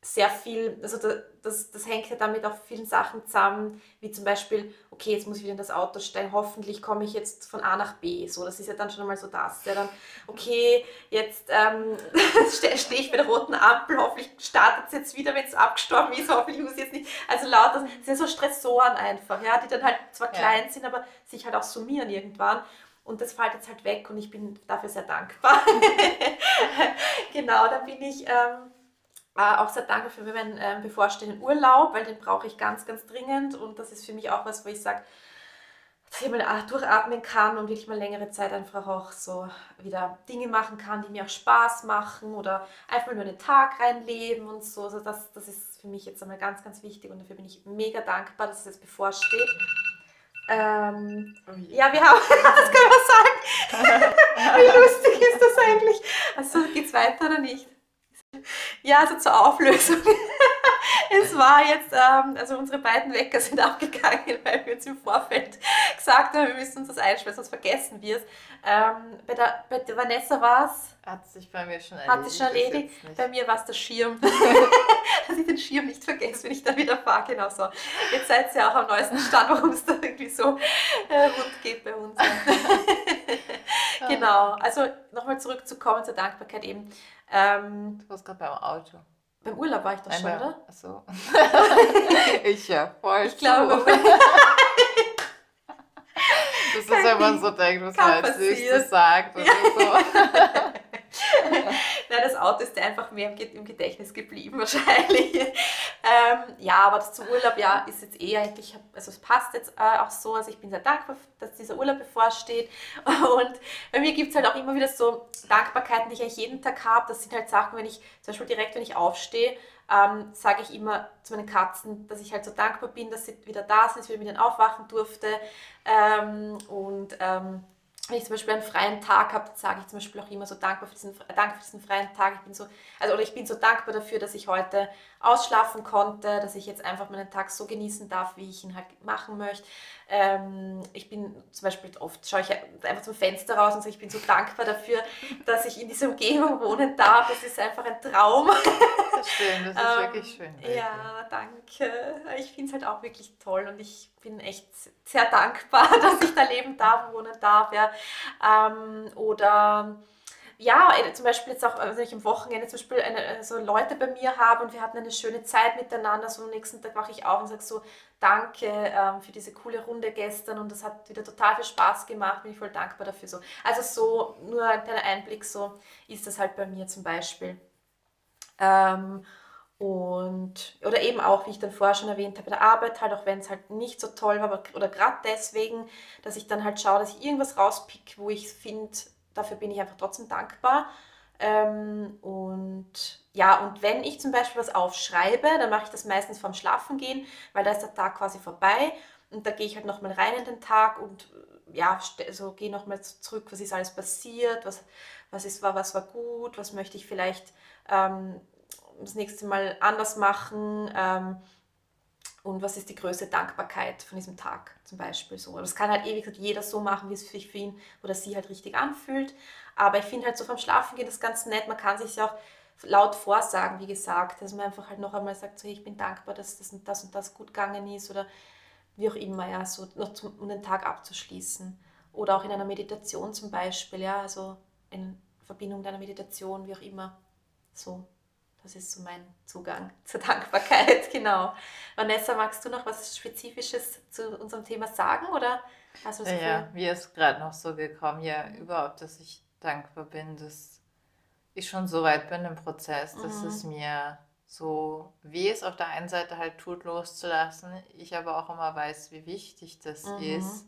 sehr viel, also das, das hängt ja damit auch vielen Sachen zusammen, wie zum Beispiel, okay, jetzt muss ich wieder in das Auto steigen, hoffentlich komme ich jetzt von A nach B. So, das ist ja dann schon einmal so das. Ja, dann, okay, jetzt ähm, stehe ich bei der roten Ampel, hoffentlich startet es jetzt wieder, wenn es abgestorben ist, hoffentlich muss ich jetzt nicht. Also lauter, das sind so Stressoren einfach, ja, die dann halt zwar ja. klein sind, aber sich halt auch summieren irgendwann. Und das fällt jetzt halt weg und ich bin dafür sehr dankbar. genau, da bin ich. Ähm, äh, auch sehr dankbar für meinen äh, bevorstehenden Urlaub, weil den brauche ich ganz, ganz dringend. Und das ist für mich auch was, wo ich sage, dass ich mal äh, durchatmen kann und wirklich mal längere Zeit einfach auch so wieder Dinge machen kann, die mir auch Spaß machen oder einfach mal nur einen Tag reinleben und so. Also das, das ist für mich jetzt einmal ganz, ganz wichtig und dafür bin ich mega dankbar, dass es jetzt bevorsteht. Ähm, oh ja, wir haben, das können wir sagen. Wie lustig ist das eigentlich? Also geht es weiter oder nicht? Ja, also zur Auflösung. es war jetzt, ähm, also unsere beiden Wecker sind abgegangen, weil wir uns im Vorfeld gesagt haben, wir müssen uns das einschalten, sonst vergessen wir es. Ähm, bei, der, bei der Vanessa war es. Hat sich bei mir schon erledigt. Hat sich schon erledigt. Bei mir war es der Schirm. Dass ich den Schirm nicht vergesse, wenn ich da wieder fahre. Genau so. Jetzt seid ihr auch am neuesten Stand, warum es da irgendwie so äh, rund geht bei uns. genau. Also nochmal zurückzukommen zur Dankbarkeit eben. Ähm, du warst gerade beim Auto. Beim Urlaub war ich doch schon, oder? Achso. ich ja, voll. Ich glaube. das ist, wenn man so denkt, was man als nächstes sagt oder ja. so. Nein, das Auto ist einfach mehr im Gedächtnis geblieben wahrscheinlich. Ähm, ja, aber das zum Urlaub, ja, ist jetzt eh eigentlich, also es passt jetzt äh, auch so, also ich bin sehr dankbar, dass dieser Urlaub bevorsteht und bei mir gibt es halt auch immer wieder so Dankbarkeiten, die ich eigentlich jeden Tag habe. Das sind halt Sachen, wenn ich, zum Beispiel direkt, wenn ich aufstehe, ähm, sage ich immer zu meinen Katzen, dass ich halt so dankbar bin, dass sie wieder da sind, dass ich wieder mit ihnen aufwachen durfte ähm, und ähm, wenn ich zum Beispiel einen freien Tag habe, sage ich zum Beispiel auch immer so dankbar für diesen, danke für diesen freien Tag. Ich bin so, also oder ich bin so dankbar dafür, dass ich heute ausschlafen konnte, dass ich jetzt einfach meinen Tag so genießen darf, wie ich ihn halt machen möchte. Ähm, ich bin zum Beispiel oft, schaue ich einfach zum Fenster raus und sage, ich bin so dankbar dafür, dass ich in dieser Umgebung wohnen darf. Das ist einfach ein Traum. Das ist schön, das ist ähm, wirklich schön. Wirklich. Ja, danke. Ich finde es halt auch wirklich toll und ich bin echt sehr dankbar, dass ich da leben darf, wohnen darf. Ja. Ähm, oder ja, äh, zum Beispiel jetzt auch, wenn ich am Wochenende zum Beispiel eine, so Leute bei mir habe und wir hatten eine schöne Zeit miteinander, so am nächsten Tag wache ich auf und sage so, danke ähm, für diese coole Runde gestern und das hat wieder total viel Spaß gemacht, bin ich voll dankbar dafür. So. Also so, nur ein kleiner Einblick, so ist das halt bei mir zum Beispiel. Ähm, und, oder eben auch, wie ich dann vorher schon erwähnt habe, bei der Arbeit halt, auch wenn es halt nicht so toll war, aber, oder gerade deswegen, dass ich dann halt schaue, dass ich irgendwas rauspick, wo ich finde, dafür bin ich einfach trotzdem dankbar. Ähm, und ja, und wenn ich zum Beispiel was aufschreibe, dann mache ich das meistens vorm Schlafengehen, weil da ist der Tag quasi vorbei und da gehe ich halt nochmal rein in den Tag und ja, so gehe nochmal zurück, was ist alles passiert, was, was, ist, war, was war gut, was möchte ich vielleicht ähm, das nächste Mal anders machen. Ähm, und was ist die größte Dankbarkeit von diesem Tag zum Beispiel so. Das kann halt ewig jeder so machen, wie es sich für ihn oder sie halt richtig anfühlt. Aber ich finde halt so vom Schlafen geht das ganz nett. Man kann sich ja auch laut vorsagen, wie gesagt, dass man einfach halt noch einmal sagt, so, hey, ich bin dankbar, dass das und das und das gut gegangen ist oder wie auch immer, ja, so noch zum, um den Tag abzuschließen. Oder auch in einer Meditation zum Beispiel, ja, also in Verbindung mit einer Meditation, wie auch immer, so. Das ist so mein Zugang zur Dankbarkeit, genau. Vanessa, magst du noch was Spezifisches zu unserem Thema sagen oder hast du das Ja, ja mir ist gerade noch so gekommen, ja, überhaupt, dass ich dankbar bin, dass ich schon so weit bin im Prozess, dass mhm. es mir so weh ist, auf der einen Seite halt tut, loszulassen. Ich aber auch immer weiß, wie wichtig das mhm. ist,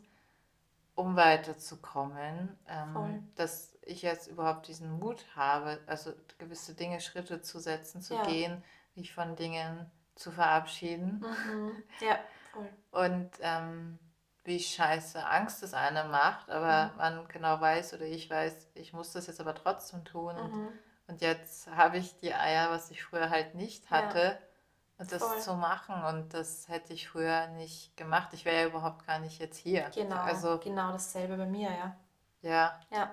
um weiterzukommen. Ähm, dass ich jetzt überhaupt diesen Mut habe, also gewisse Dinge, Schritte zu setzen, zu ja. gehen, mich von Dingen zu verabschieden. Mhm. Ja, voll. Und ähm, wie scheiße Angst es einem macht, aber mhm. man genau weiß oder ich weiß, ich muss das jetzt aber trotzdem tun. Mhm. Und, und, jetzt habe ich die Eier, was ich früher halt nicht hatte. Ja. Und das voll. zu machen und das hätte ich früher nicht gemacht. Ich wäre ja überhaupt gar nicht jetzt hier. Genau, also, genau dasselbe bei mir, ja. Ja. Ja.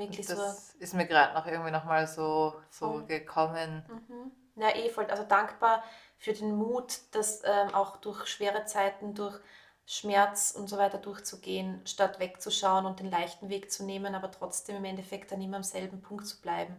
Wirklich das so. ist mir gerade noch irgendwie nochmal so, so gekommen. Mhm. Ja, eh voll. Also dankbar für den Mut, das ähm, auch durch schwere Zeiten, durch Schmerz und so weiter durchzugehen, statt wegzuschauen und den leichten Weg zu nehmen, aber trotzdem im Endeffekt dann immer am selben Punkt zu bleiben.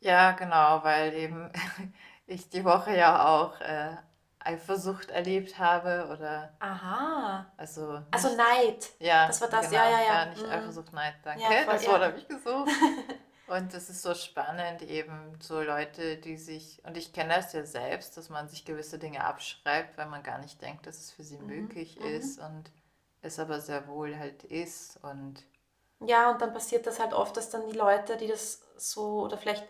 Ja, genau, weil eben ich die Woche ja auch äh, Eifersucht erlebt habe oder Aha. also Also nicht, Neid. ja, Das war das, genau, ja, ja, ja, ja. nicht Mhm. Eifersucht, Neid, danke, Ja, voll, das Wort ja. habe ich gesucht. Und es ist so spannend, eben so Leute, die sich, und ich kenne das ja selbst, dass man sich gewisse Dinge abschreibt, weil man gar nicht denkt, dass es für sie Mhm. möglich Mhm. ist und es aber sehr wohl halt ist. Und Ja, und dann passiert das halt oft, dass dann die Leute, die das so, oder vielleicht,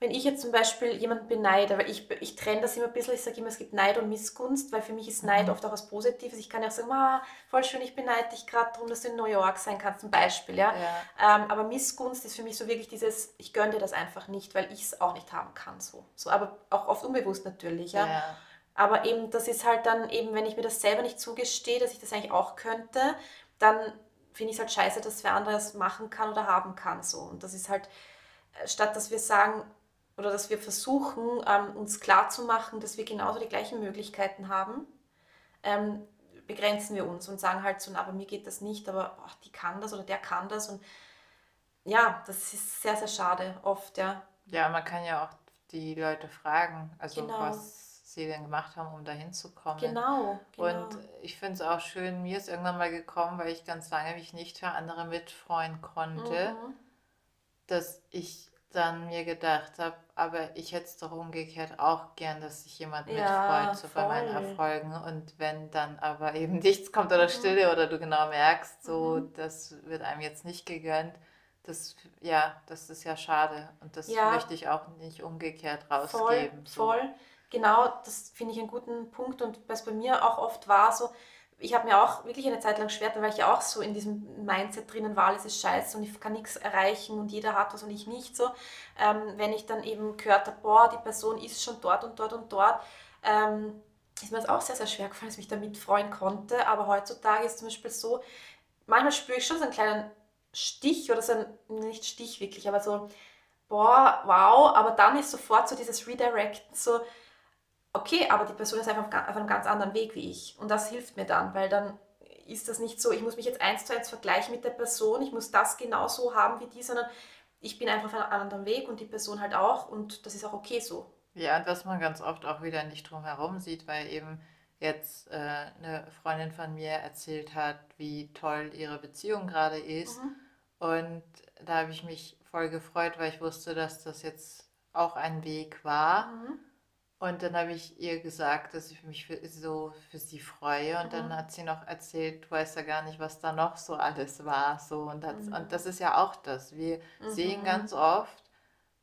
wenn ich jetzt zum Beispiel jemanden beneide, weil ich, ich trenne das immer ein bisschen, ich sage immer, es gibt Neid und Missgunst, weil für mich ist Neid Mhm. oft auch was Positives. Ich kann ja auch sagen, ah, voll schön, ich beneide dich gerade darum, dass du in New York sein kannst, zum Beispiel, ja. ja, Ähm, aber Missgunst ist für mich so wirklich dieses, ich gönne dir das einfach nicht, weil ich es auch nicht haben kann, so. so. Aber auch oft unbewusst natürlich, ja. ja, Aber eben, das ist halt dann eben, wenn ich mir das selber nicht zugestehe, dass ich das eigentlich auch könnte, dann finde ich es halt scheiße, dass wer anderes machen kann oder haben kann. So. Und das ist halt, äh, statt dass wir sagen oder dass wir versuchen, ähm, uns klarzumachen, dass wir genauso die gleichen Möglichkeiten haben, ähm, begrenzen wir uns und sagen halt so, na, aber mir geht das nicht, aber boah, die kann das oder der kann das. Und ja, das ist sehr, sehr schade oft, ja. ja, man kann ja auch die Leute fragen, also Genau. was sie denn gemacht haben, um dahin zu kommen. Genau, genau. Und ich finde es auch schön, mir ist irgendwann mal gekommen, weil ich ganz lange mich nicht für andere mitfreuen konnte, Mhm. dass ich dann mir gedacht habe, aber ich hätte es doch umgekehrt auch gern, dass sich jemand Ja, mitfreut so bei meinen voll. Erfolgen. Und wenn dann aber eben nichts kommt oder Mhm. Stille oder du genau merkst, so, Mhm. das wird einem jetzt nicht gegönnt, das, ja, das ist ja schade. Und das Ja. möchte ich auch nicht umgekehrt Voll, rausgeben. So. voll. Genau, das finde ich einen guten Punkt. Und was bei mir auch oft war, so, ich habe mir auch wirklich eine Zeit lang schwer, weil ich ja auch so in diesem Mindset drinnen war, alles ist scheiße und ich kann nichts erreichen und jeder hat was und ich nicht so. Ähm, wenn ich dann eben gehört habe, boah, die Person ist schon dort und dort und dort, ähm, ist mir das auch sehr, sehr schwer gefallen, dass ich mich da mitfreuen konnte. Aber heutzutage ist zum Beispiel so, manchmal spüre ich schon so einen kleinen Stich oder so ein, nicht Stich wirklich, aber so, boah, wow, aber dann ist sofort so dieses Redirecten so, okay, aber die Person ist einfach auf einem ganz anderen Weg wie ich. Und das hilft mir dann, weil dann ist das nicht so, ich muss mich jetzt eins zu eins vergleichen mit der Person, ich muss das genauso haben wie die, sondern ich bin einfach auf einem anderen Weg und die Person halt auch und das ist auch okay so. Ja, und was man ganz oft auch wieder nicht drum herum sieht, weil eben jetzt äh, eine Freundin von mir erzählt hat, wie toll ihre Beziehung gerade ist. Mhm. Und da habe ich mich voll gefreut, weil ich wusste, dass das jetzt auch ein Weg war. Mhm. Und dann habe ich ihr gesagt, dass ich mich für, so für sie freue. Und dann Mhm. hat sie noch erzählt, du weißt ja gar nicht, was da noch so alles war. So, und, das, Mhm. und das ist ja auch das. Wir sehen Mhm. ganz oft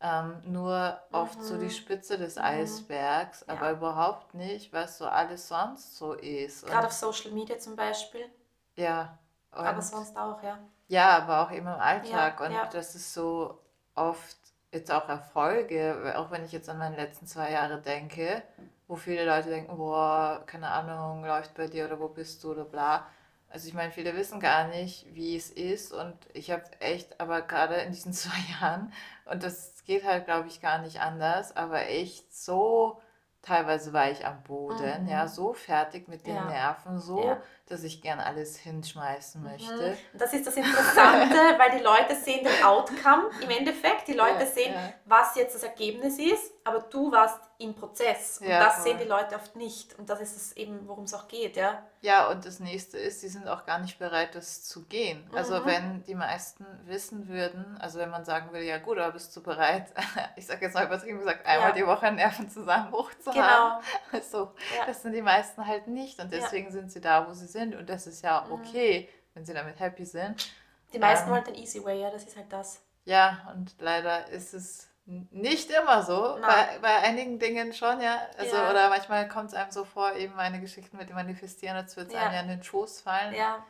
ähm, nur oft so die Mhm. Spitze des Mhm. Eisbergs, aber Ja. überhaupt nicht, was so alles sonst so ist. Gerade Und auf Social Media zum Beispiel, ja, aber sonst auch, ja. ja, aber auch eben im Ja, Alltag. Und ja. das ist so oft jetzt auch Erfolge, auch wenn ich jetzt an meine letzten zwei Jahre denke, wo viele Leute denken, boah, keine Ahnung, läuft bei dir oder wo bist du oder bla. Also ich meine, viele wissen gar nicht, wie es ist und ich habe echt, aber gerade in diesen zwei Jahren, und das geht halt, glaube ich, gar nicht anders, aber echt so, teilweise war ich am Boden, ja, Mhm. so fertig mit den Ja, Nerven, so, ja. dass ich gern alles hinschmeißen Mhm. möchte. Und das ist das Interessante, weil die Leute sehen den Outcome im Endeffekt. Die Leute Ja, sehen, was jetzt das Ergebnis ist, aber du warst im Prozess. Und Ja, das voll. sehen die Leute oft nicht. Und das ist es eben, worum es auch geht, ja. Ja, und das nächste ist, sie sind auch gar nicht bereit, das zu gehen. Also Mhm. wenn die meisten wissen würden, also wenn man sagen würde, ja gut, aber bist du bereit, ich sage jetzt mal übertrieben gesagt, einmal Ja. die Woche einen Nervenzusammenbruch zu Genau. haben. Also Ja. das sind die meisten halt nicht und deswegen sind sie da, wo sie sind und das ist ja Mhm. okay, wenn sie damit happy sind. Die meisten Ähm. wollen den Easy Way, ja, das ist halt das. Ja, und leider ist es nicht immer so. Bei, bei einigen Dingen schon, ja. Also, Ja. oder manchmal kommt es einem so vor, eben meine Geschichten mit dem Manifestieren, als würde es Ja. einem ja in den Schoß fallen. Ja,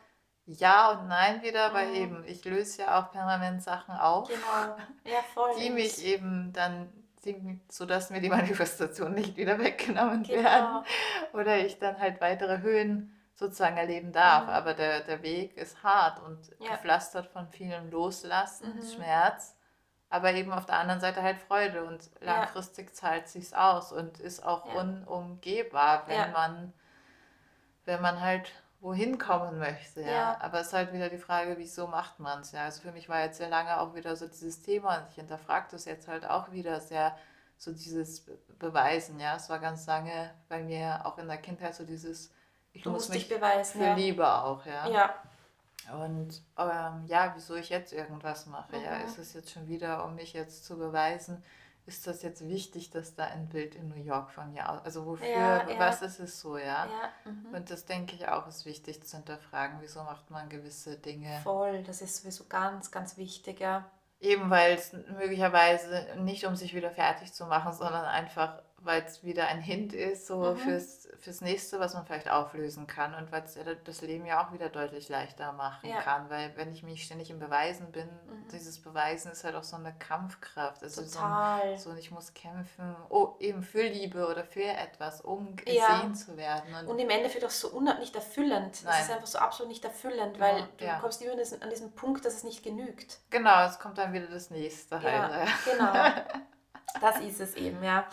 Ja und nein wieder, weil Mhm. eben ich löse ja auch permanent Sachen auf, genau. Ja, voll. die mich eben dann, die, sodass mir die Manifestation nicht wieder weggenommen werden Genau. oder ich dann halt weitere Höhen sozusagen erleben darf. Mhm. Aber der, der Weg ist hart und Ja. gepflastert von vielem Loslassen, Mhm. Schmerz aber eben auf der anderen Seite halt Freude und langfristig ja. zahlt sich's aus und ist auch ja. unumgehbar, wenn ja. man wenn man halt wohin kommen möchte, ja. Aber es ist halt wieder die Frage, wieso macht man es, ja. Also für mich war jetzt sehr lange auch wieder so dieses Thema und ich hinterfrage das jetzt halt auch wieder sehr so dieses Beweisen, ja. Es war ganz lange bei mir auch in der Kindheit so dieses, ich du muss mich beweisen, für. Liebe auch, ja. Ja. Und ähm, ja, wieso ich jetzt irgendwas mache, mhm. ja, ist es jetzt schon wieder, um mich jetzt zu beweisen, ist das jetzt wichtig, dass da ein Bild in New York von mir aus, also wofür, ja, ja. was ist es so, ja? ja mhm. Und das denke ich auch ist wichtig zu hinterfragen, wieso macht man gewisse Dinge. Voll, das ist sowieso ganz, ganz wichtig, ja. Eben weil es möglicherweise nicht um sich wieder fertig zu machen, sondern einfach weil es wieder ein Hint ist, so mhm. fürs, fürs nächste, was man vielleicht auflösen kann und weil es das Leben ja auch wieder deutlich leichter machen ja. kann. Weil wenn ich mich ständig im Beweisen bin, mhm. dieses Beweisen ist halt auch so eine Kampfkraft. Also Total. So, so ich muss kämpfen, oh, eben für Liebe oder für etwas, um gesehen ja. zu werden. Und, und, im Endeffekt auch so nicht erfüllend. Nein. Es ist einfach so absolut nicht erfüllend, weil ja. du ja. kommst immer an diesen, Punkt, dass es nicht genügt. Genau, es kommt dann wieder das nächste halt. Ja, genau. das ist es eben, ja.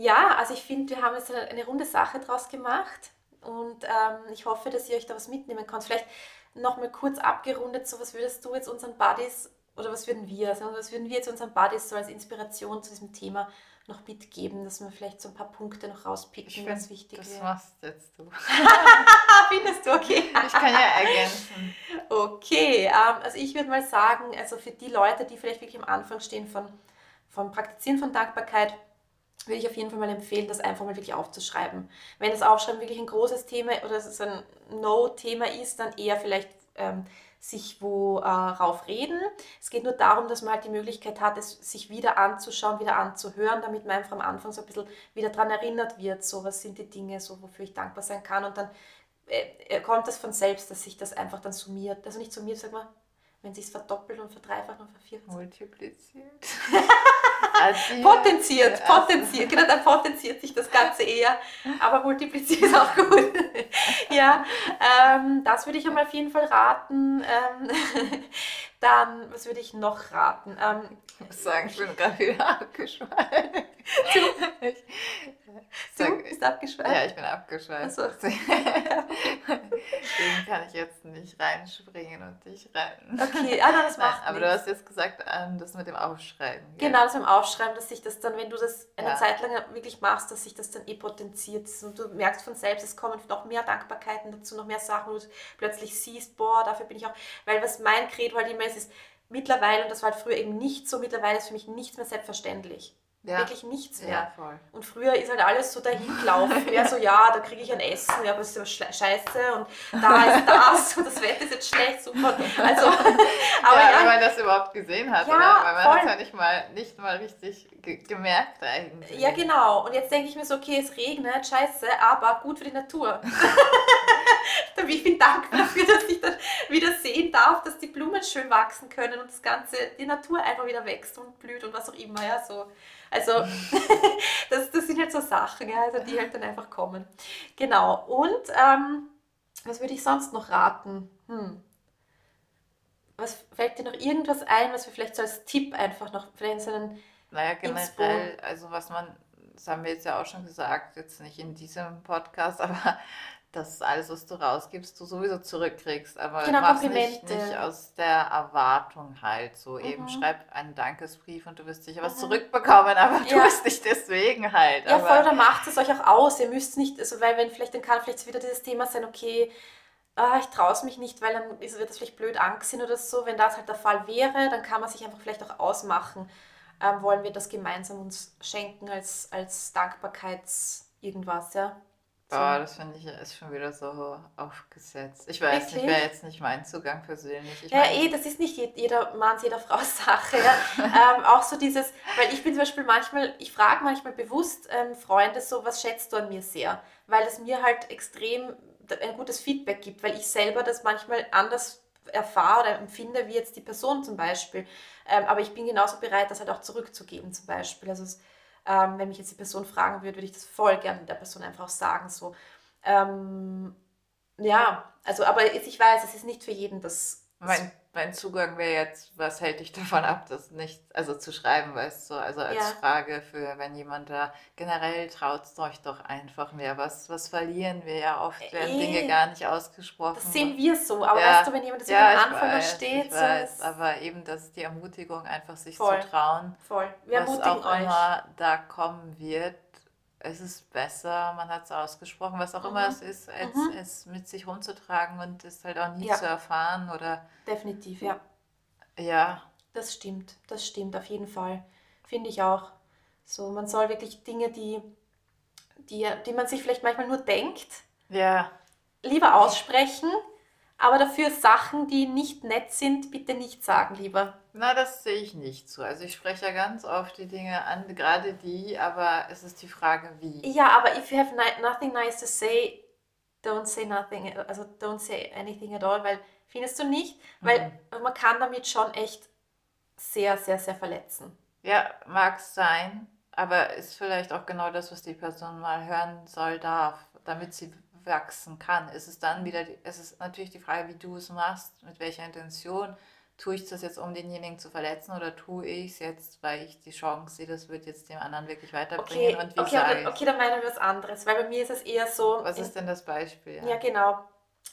Ja, also ich finde, wir haben jetzt eine, eine, runde Sache draus gemacht und ähm, ich hoffe, dass ihr euch da was mitnehmen könnt. Vielleicht nochmal kurz abgerundet, so was würdest du jetzt unseren Buddies oder was würden wir, also was würden wir jetzt unseren Buddies so als Inspiration zu diesem Thema noch mitgeben, dass wir vielleicht so ein paar Punkte noch rauspicken, was wichtig das wäre. Das machst jetzt du. Findest du okay? Ich kann ja ergänzen. Okay, ähm, also ich würde mal sagen, also für die Leute, die vielleicht wirklich am Anfang stehen von, vom Praktizieren von Dankbarkeit, würde ich auf jeden Fall mal empfehlen, das einfach mal wirklich aufzuschreiben. Wenn das Aufschreiben wirklich ein großes Thema oder es ein No-Thema ist, dann eher vielleicht ähm, sich worauf äh, reden. Es geht nur darum, dass man halt die Möglichkeit hat, es sich wieder anzuschauen, wieder anzuhören, damit man einfach am Anfang so ein bisschen wieder daran erinnert wird, so was sind die Dinge, so wofür ich dankbar sein kann. Und dann äh, äh kommt das von selbst, dass sich das einfach dann summiert. Also nicht summiert, sag mal, wenn sich es verdoppelt und verdreifacht und vervierfacht. Multipliziert. potenziert, potenziert. Genau, dann potenziert sich das Ganze eher. Aber multipliziert ist auch gut. ja, ähm, das würde ich einmal auf jeden Fall raten. Ähm, dann, was würde ich noch raten? Ähm, ich muss sagen, ich bin gerade wieder abgeschweift. Du? Ich, du bist abgeschweift? Ja, ich bin abgeschweift. So. Deswegen kann ich jetzt nicht reinspringen und dich retten. Okay, ah, das macht Nein, Aber nichts. du hast jetzt gesagt, ähm, das mit dem Aufschreiben. Genau, das mit dem Aufschreiben, dass sich das dann, wenn du das eine ja. Zeit lang wirklich machst, dass sich das dann eh potenziert. Und du merkst von selbst, es kommen noch mehr Dankbarkeiten dazu, noch mehr Sachen, wo du plötzlich siehst, boah, dafür bin ich auch. Weil was mein Credo halt immer ist, ist mittlerweile, und das war halt früher eben nicht so, mittlerweile ist für mich nichts mehr selbstverständlich. Ja. Wirklich nichts mehr. Ja, und früher ist halt alles so dahin gelaufen. ja, so, ja, da kriege ich ein Essen, ja, aber es ist aber scheiße und da ist das und das Wetter ist jetzt schlecht, super. Also, aber ja, ja, wenn man das überhaupt gesehen hat, ja, oder? weil man hat es ja nicht mal, nicht mal richtig ge gemerkt eigentlich. Ja, genau. Und jetzt denke ich mir so, okay, es regnet, scheiße, aber gut für die Natur. ich bin dankbar dafür, dass ich dann wieder sehen darf, dass die Blumen schön wachsen können und das Ganze, die Natur einfach wieder wächst und blüht und was auch immer, ja, so. Also, das, das sind halt so Sachen, ja, also die halt dann einfach kommen. Genau. Und ähm, was würde ich sonst noch raten? Hm. Was fällt dir noch irgendwas ein, was wir vielleicht so als Tipp einfach noch, vielleicht so einen Naja, generell, Inspo also was man, das haben wir jetzt ja auch schon gesagt, jetzt nicht in diesem Podcast, aber dass alles, was du rausgibst, du sowieso zurückkriegst. Aber genau, mach's nicht, nicht aus der Erwartung halt. So mhm. eben schreib einen Dankesbrief und du wirst sicher mhm. was zurückbekommen, aber ja. tu es nicht deswegen halt. Ja, aber voll, oder macht es euch auch aus. Ihr müsst nicht, also weil wenn vielleicht, dann kann vielleicht wieder dieses Thema sein, okay, ah, ich traue es mich nicht, weil dann wird das vielleicht blöd angesehen oder so. Wenn das halt der Fall wäre, dann kann man sich einfach vielleicht auch ausmachen. Ähm, wollen wir das gemeinsam uns schenken als, als Dankbarkeits irgendwas, ja? Boah, das finde ich ist schon wieder so aufgesetzt. Ich weiß Wirklich? nicht, wäre jetzt nicht mein Zugang persönlich. Ich ja, mein, eh, das ist nicht jeder Manns, jeder Frau Sache. Ja. ähm, auch so dieses, weil ich bin zum Beispiel manchmal, ich frage manchmal bewusst ähm, Freunde so, was schätzt du an mir sehr? Weil es mir halt extrem ein gutes Feedback gibt, weil ich selber das manchmal anders erfahre oder empfinde, wie jetzt die Person zum Beispiel. Ähm, aber ich bin genauso bereit, das halt auch zurückzugeben zum Beispiel. Also es, ähm, wenn mich jetzt die Person fragen würde, würde ich das voll gerne der Person einfach sagen. So. Ähm, ja, also, aber ich weiß, es ist nicht für jeden das Mein, mein Zugang wäre jetzt, was hält dich davon ab, das nicht, also zu schreiben, weißt du, also als Ja. Frage für, wenn jemand da generell traut euch doch einfach mehr. Was, was verlieren wir ja oft, werden Eh. Dinge gar nicht ausgesprochen. Das sehen wir so, aber Ja. weißt du, wenn jemand das ja, den Anfang weiß, steht, ich so weiß, aber eben, das ist die Ermutigung, einfach sich Voll. zu trauen, voll. Wir was ermutigen auch euch. immer da kommen wird. Es ist besser, man hat es ausgesprochen, was auch immer Mhm. es ist, als Mhm. es mit sich rumzutragen und es halt auch nie Ja. zu erfahren oder Definitiv, ja. ja, Das stimmt, das stimmt auf jeden Fall. Finde ich auch. So, man soll wirklich Dinge, die, die, die man sich vielleicht manchmal nur denkt, ja, lieber aussprechen, aber dafür Sachen, die nicht nett sind, bitte nicht sagen, lieber. Na, das sehe ich nicht so. Also ich spreche ja ganz oft die Dinge an, gerade die, aber es ist die Frage, wie. Ja, aber if you have nothing nice to say, don't say nothing, also don't say anything at all, weil findest du nicht? Weil man kann damit schon echt sehr, sehr, sehr verletzen. Ja, mag sein, aber ist vielleicht auch genau das, was die Person mal hören soll, darf, damit sie wachsen kann. Ist es dann wieder, die, es ist natürlich die Frage, wie du es machst, mit welcher Intention. Tue ich das jetzt, um denjenigen zu verletzen, oder tue ich es jetzt, weil ich die Chance sehe, das wird jetzt dem anderen wirklich weiterbringen? Okay, und wie okay, sage ich okay, dann meinen wir was anderes, weil bei mir ist es eher so. Was in- ist denn das Beispiel? Ja, genau.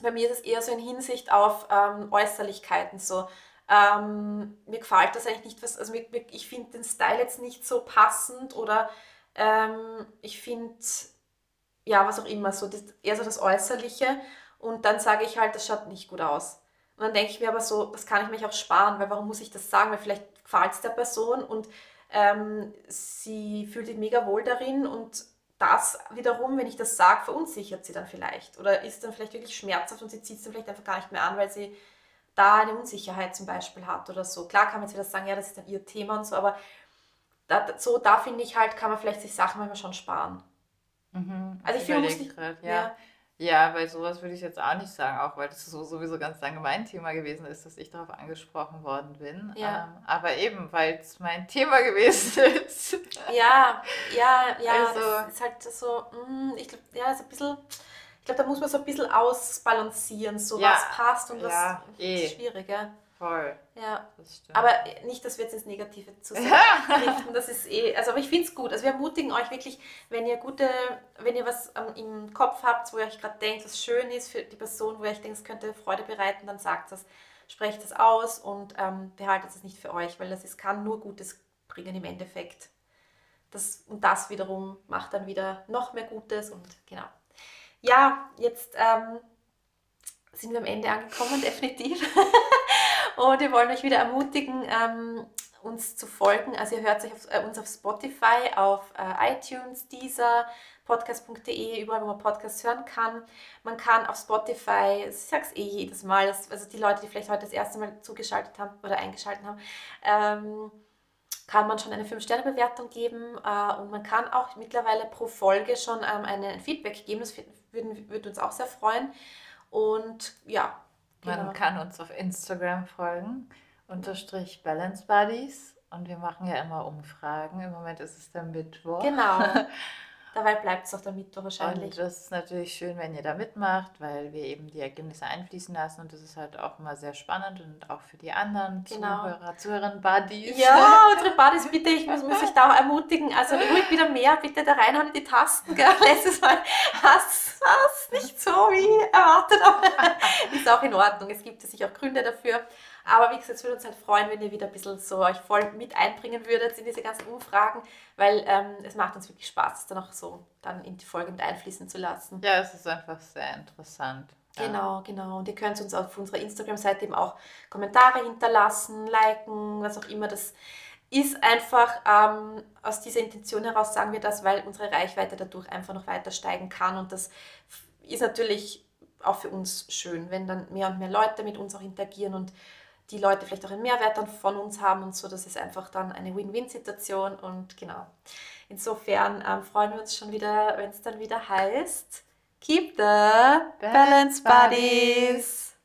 Bei mir ist es eher so in Hinsicht auf ähm, Äußerlichkeiten so. Ähm, mir gefällt das eigentlich nicht, was, also mir, ich finde den Style jetzt nicht so passend oder ähm, ich finde, ja, was auch immer, so das, eher so das Äußerliche und dann sage ich halt, das schaut nicht gut aus. Und dann denke ich mir aber so, das kann ich mich auch sparen, weil warum muss ich das sagen? Weil vielleicht gefällt es der Person und ähm, sie fühlt sich mega wohl darin und das wiederum, wenn ich das sage, verunsichert sie dann vielleicht oder ist dann vielleicht wirklich schmerzhaft und sie zieht es dann vielleicht einfach gar nicht mehr an, weil sie da eine Unsicherheit zum Beispiel hat oder so. Klar kann man jetzt wieder sagen, ja, das ist dann ihr Thema und so, aber da, so, da finde ich halt, kann man vielleicht sich Sachen manchmal schon sparen. Mhm, Also ich finde, muss überlege nicht- ja. ja. Ja, weil sowas würde ich jetzt auch nicht sagen, auch weil das so, sowieso ganz lange mein Thema gewesen ist, dass ich darauf angesprochen worden bin. Ja. Ähm, aber eben, weil es mein Thema gewesen ist. Ja, ja, ja, Also- das ist halt so, mm, ich glaube, ja, ist ein bisschen, ich glaube, da muss man so ein bisschen ausbalancieren, so Ja, was passt und was ja, das eh. ist schwierig, ja. Voll, Ja, das stimmt. aber nicht, dass wir jetzt ins Negative zu driften, das ist eh, also aber ich finde es gut, also wir ermutigen euch wirklich, wenn ihr gute, wenn ihr was ähm, im Kopf habt, wo ihr euch gerade denkt, was schön ist für die Person, wo ihr euch denkt, es könnte Freude bereiten, dann sagt das, sprecht das aus und ähm, behaltet es nicht für euch, weil das ist, kann nur Gutes bringen im Endeffekt. Das, und das wiederum macht dann wieder noch mehr Gutes und genau. Ja, jetzt ähm, sind wir am Ende angekommen, definitiv. Und wir wollen euch wieder ermutigen, ähm, uns zu folgen. Also ihr hört euch auf, äh, uns auf Spotify, auf äh, iTunes, Deezer, podcast.de, überall, wo man Podcasts hören kann. Man kann auf Spotify, ich sage es eh jedes Mal, dass, also die Leute, die vielleicht heute das erste Mal zugeschaltet haben oder eingeschaltet haben, ähm, kann man schon eine 5-Sterne-Bewertung geben äh, und man kann auch mittlerweile pro Folge schon ähm, ein Feedback geben. Das würde uns auch sehr freuen. Und ja, genau. Man kann uns auf Instagram folgen, unterstrich Balance Buddies. Und wir machen ja immer Umfragen. Im Moment ist es der Mittwoch. Genau. Dabei bleibt es auch der Mittwoch wahrscheinlich. Und das ist natürlich schön, wenn ihr da mitmacht, weil wir eben die Ergebnisse einfließen lassen und das ist halt auch immer sehr spannend und auch für die anderen Genau. Zuhörer, Zuhörerinnen, Buddies. Ja, unsere Buddies, bitte, ich muss, muss euch da auch ermutigen. Also ruhig wieder mehr, bitte da reinhauen in die Tasten. Gell? Letztes Mal hast es nicht so wie erwartet, aber ist auch in Ordnung. Es gibt sicher auch Gründe dafür. Aber wie gesagt, es würde uns halt freuen, wenn ihr wieder ein bisschen so euch voll mit einbringen würdet in diese ganzen Umfragen, weil ähm, es macht uns wirklich Spaß, das dann auch so dann in die Folge mit einfließen zu lassen. Ja, es ist einfach sehr interessant. Genau, genau. Und ihr könnt uns auf unserer Instagram-Seite eben auch Kommentare hinterlassen, liken, was auch immer. Das ist einfach ähm, aus dieser Intention heraus, sagen wir das, weil unsere Reichweite dadurch einfach noch weiter steigen kann. Und das ist natürlich auch für uns schön, wenn dann mehr und mehr Leute mit uns auch interagieren und die Leute vielleicht auch einen Mehrwert dann von uns haben und so. Das ist einfach dann eine Win-Win-Situation. Und genau. Insofern ähm, freuen wir uns schon wieder, wenn es dann wieder heißt. Keep the Balance balance buddies.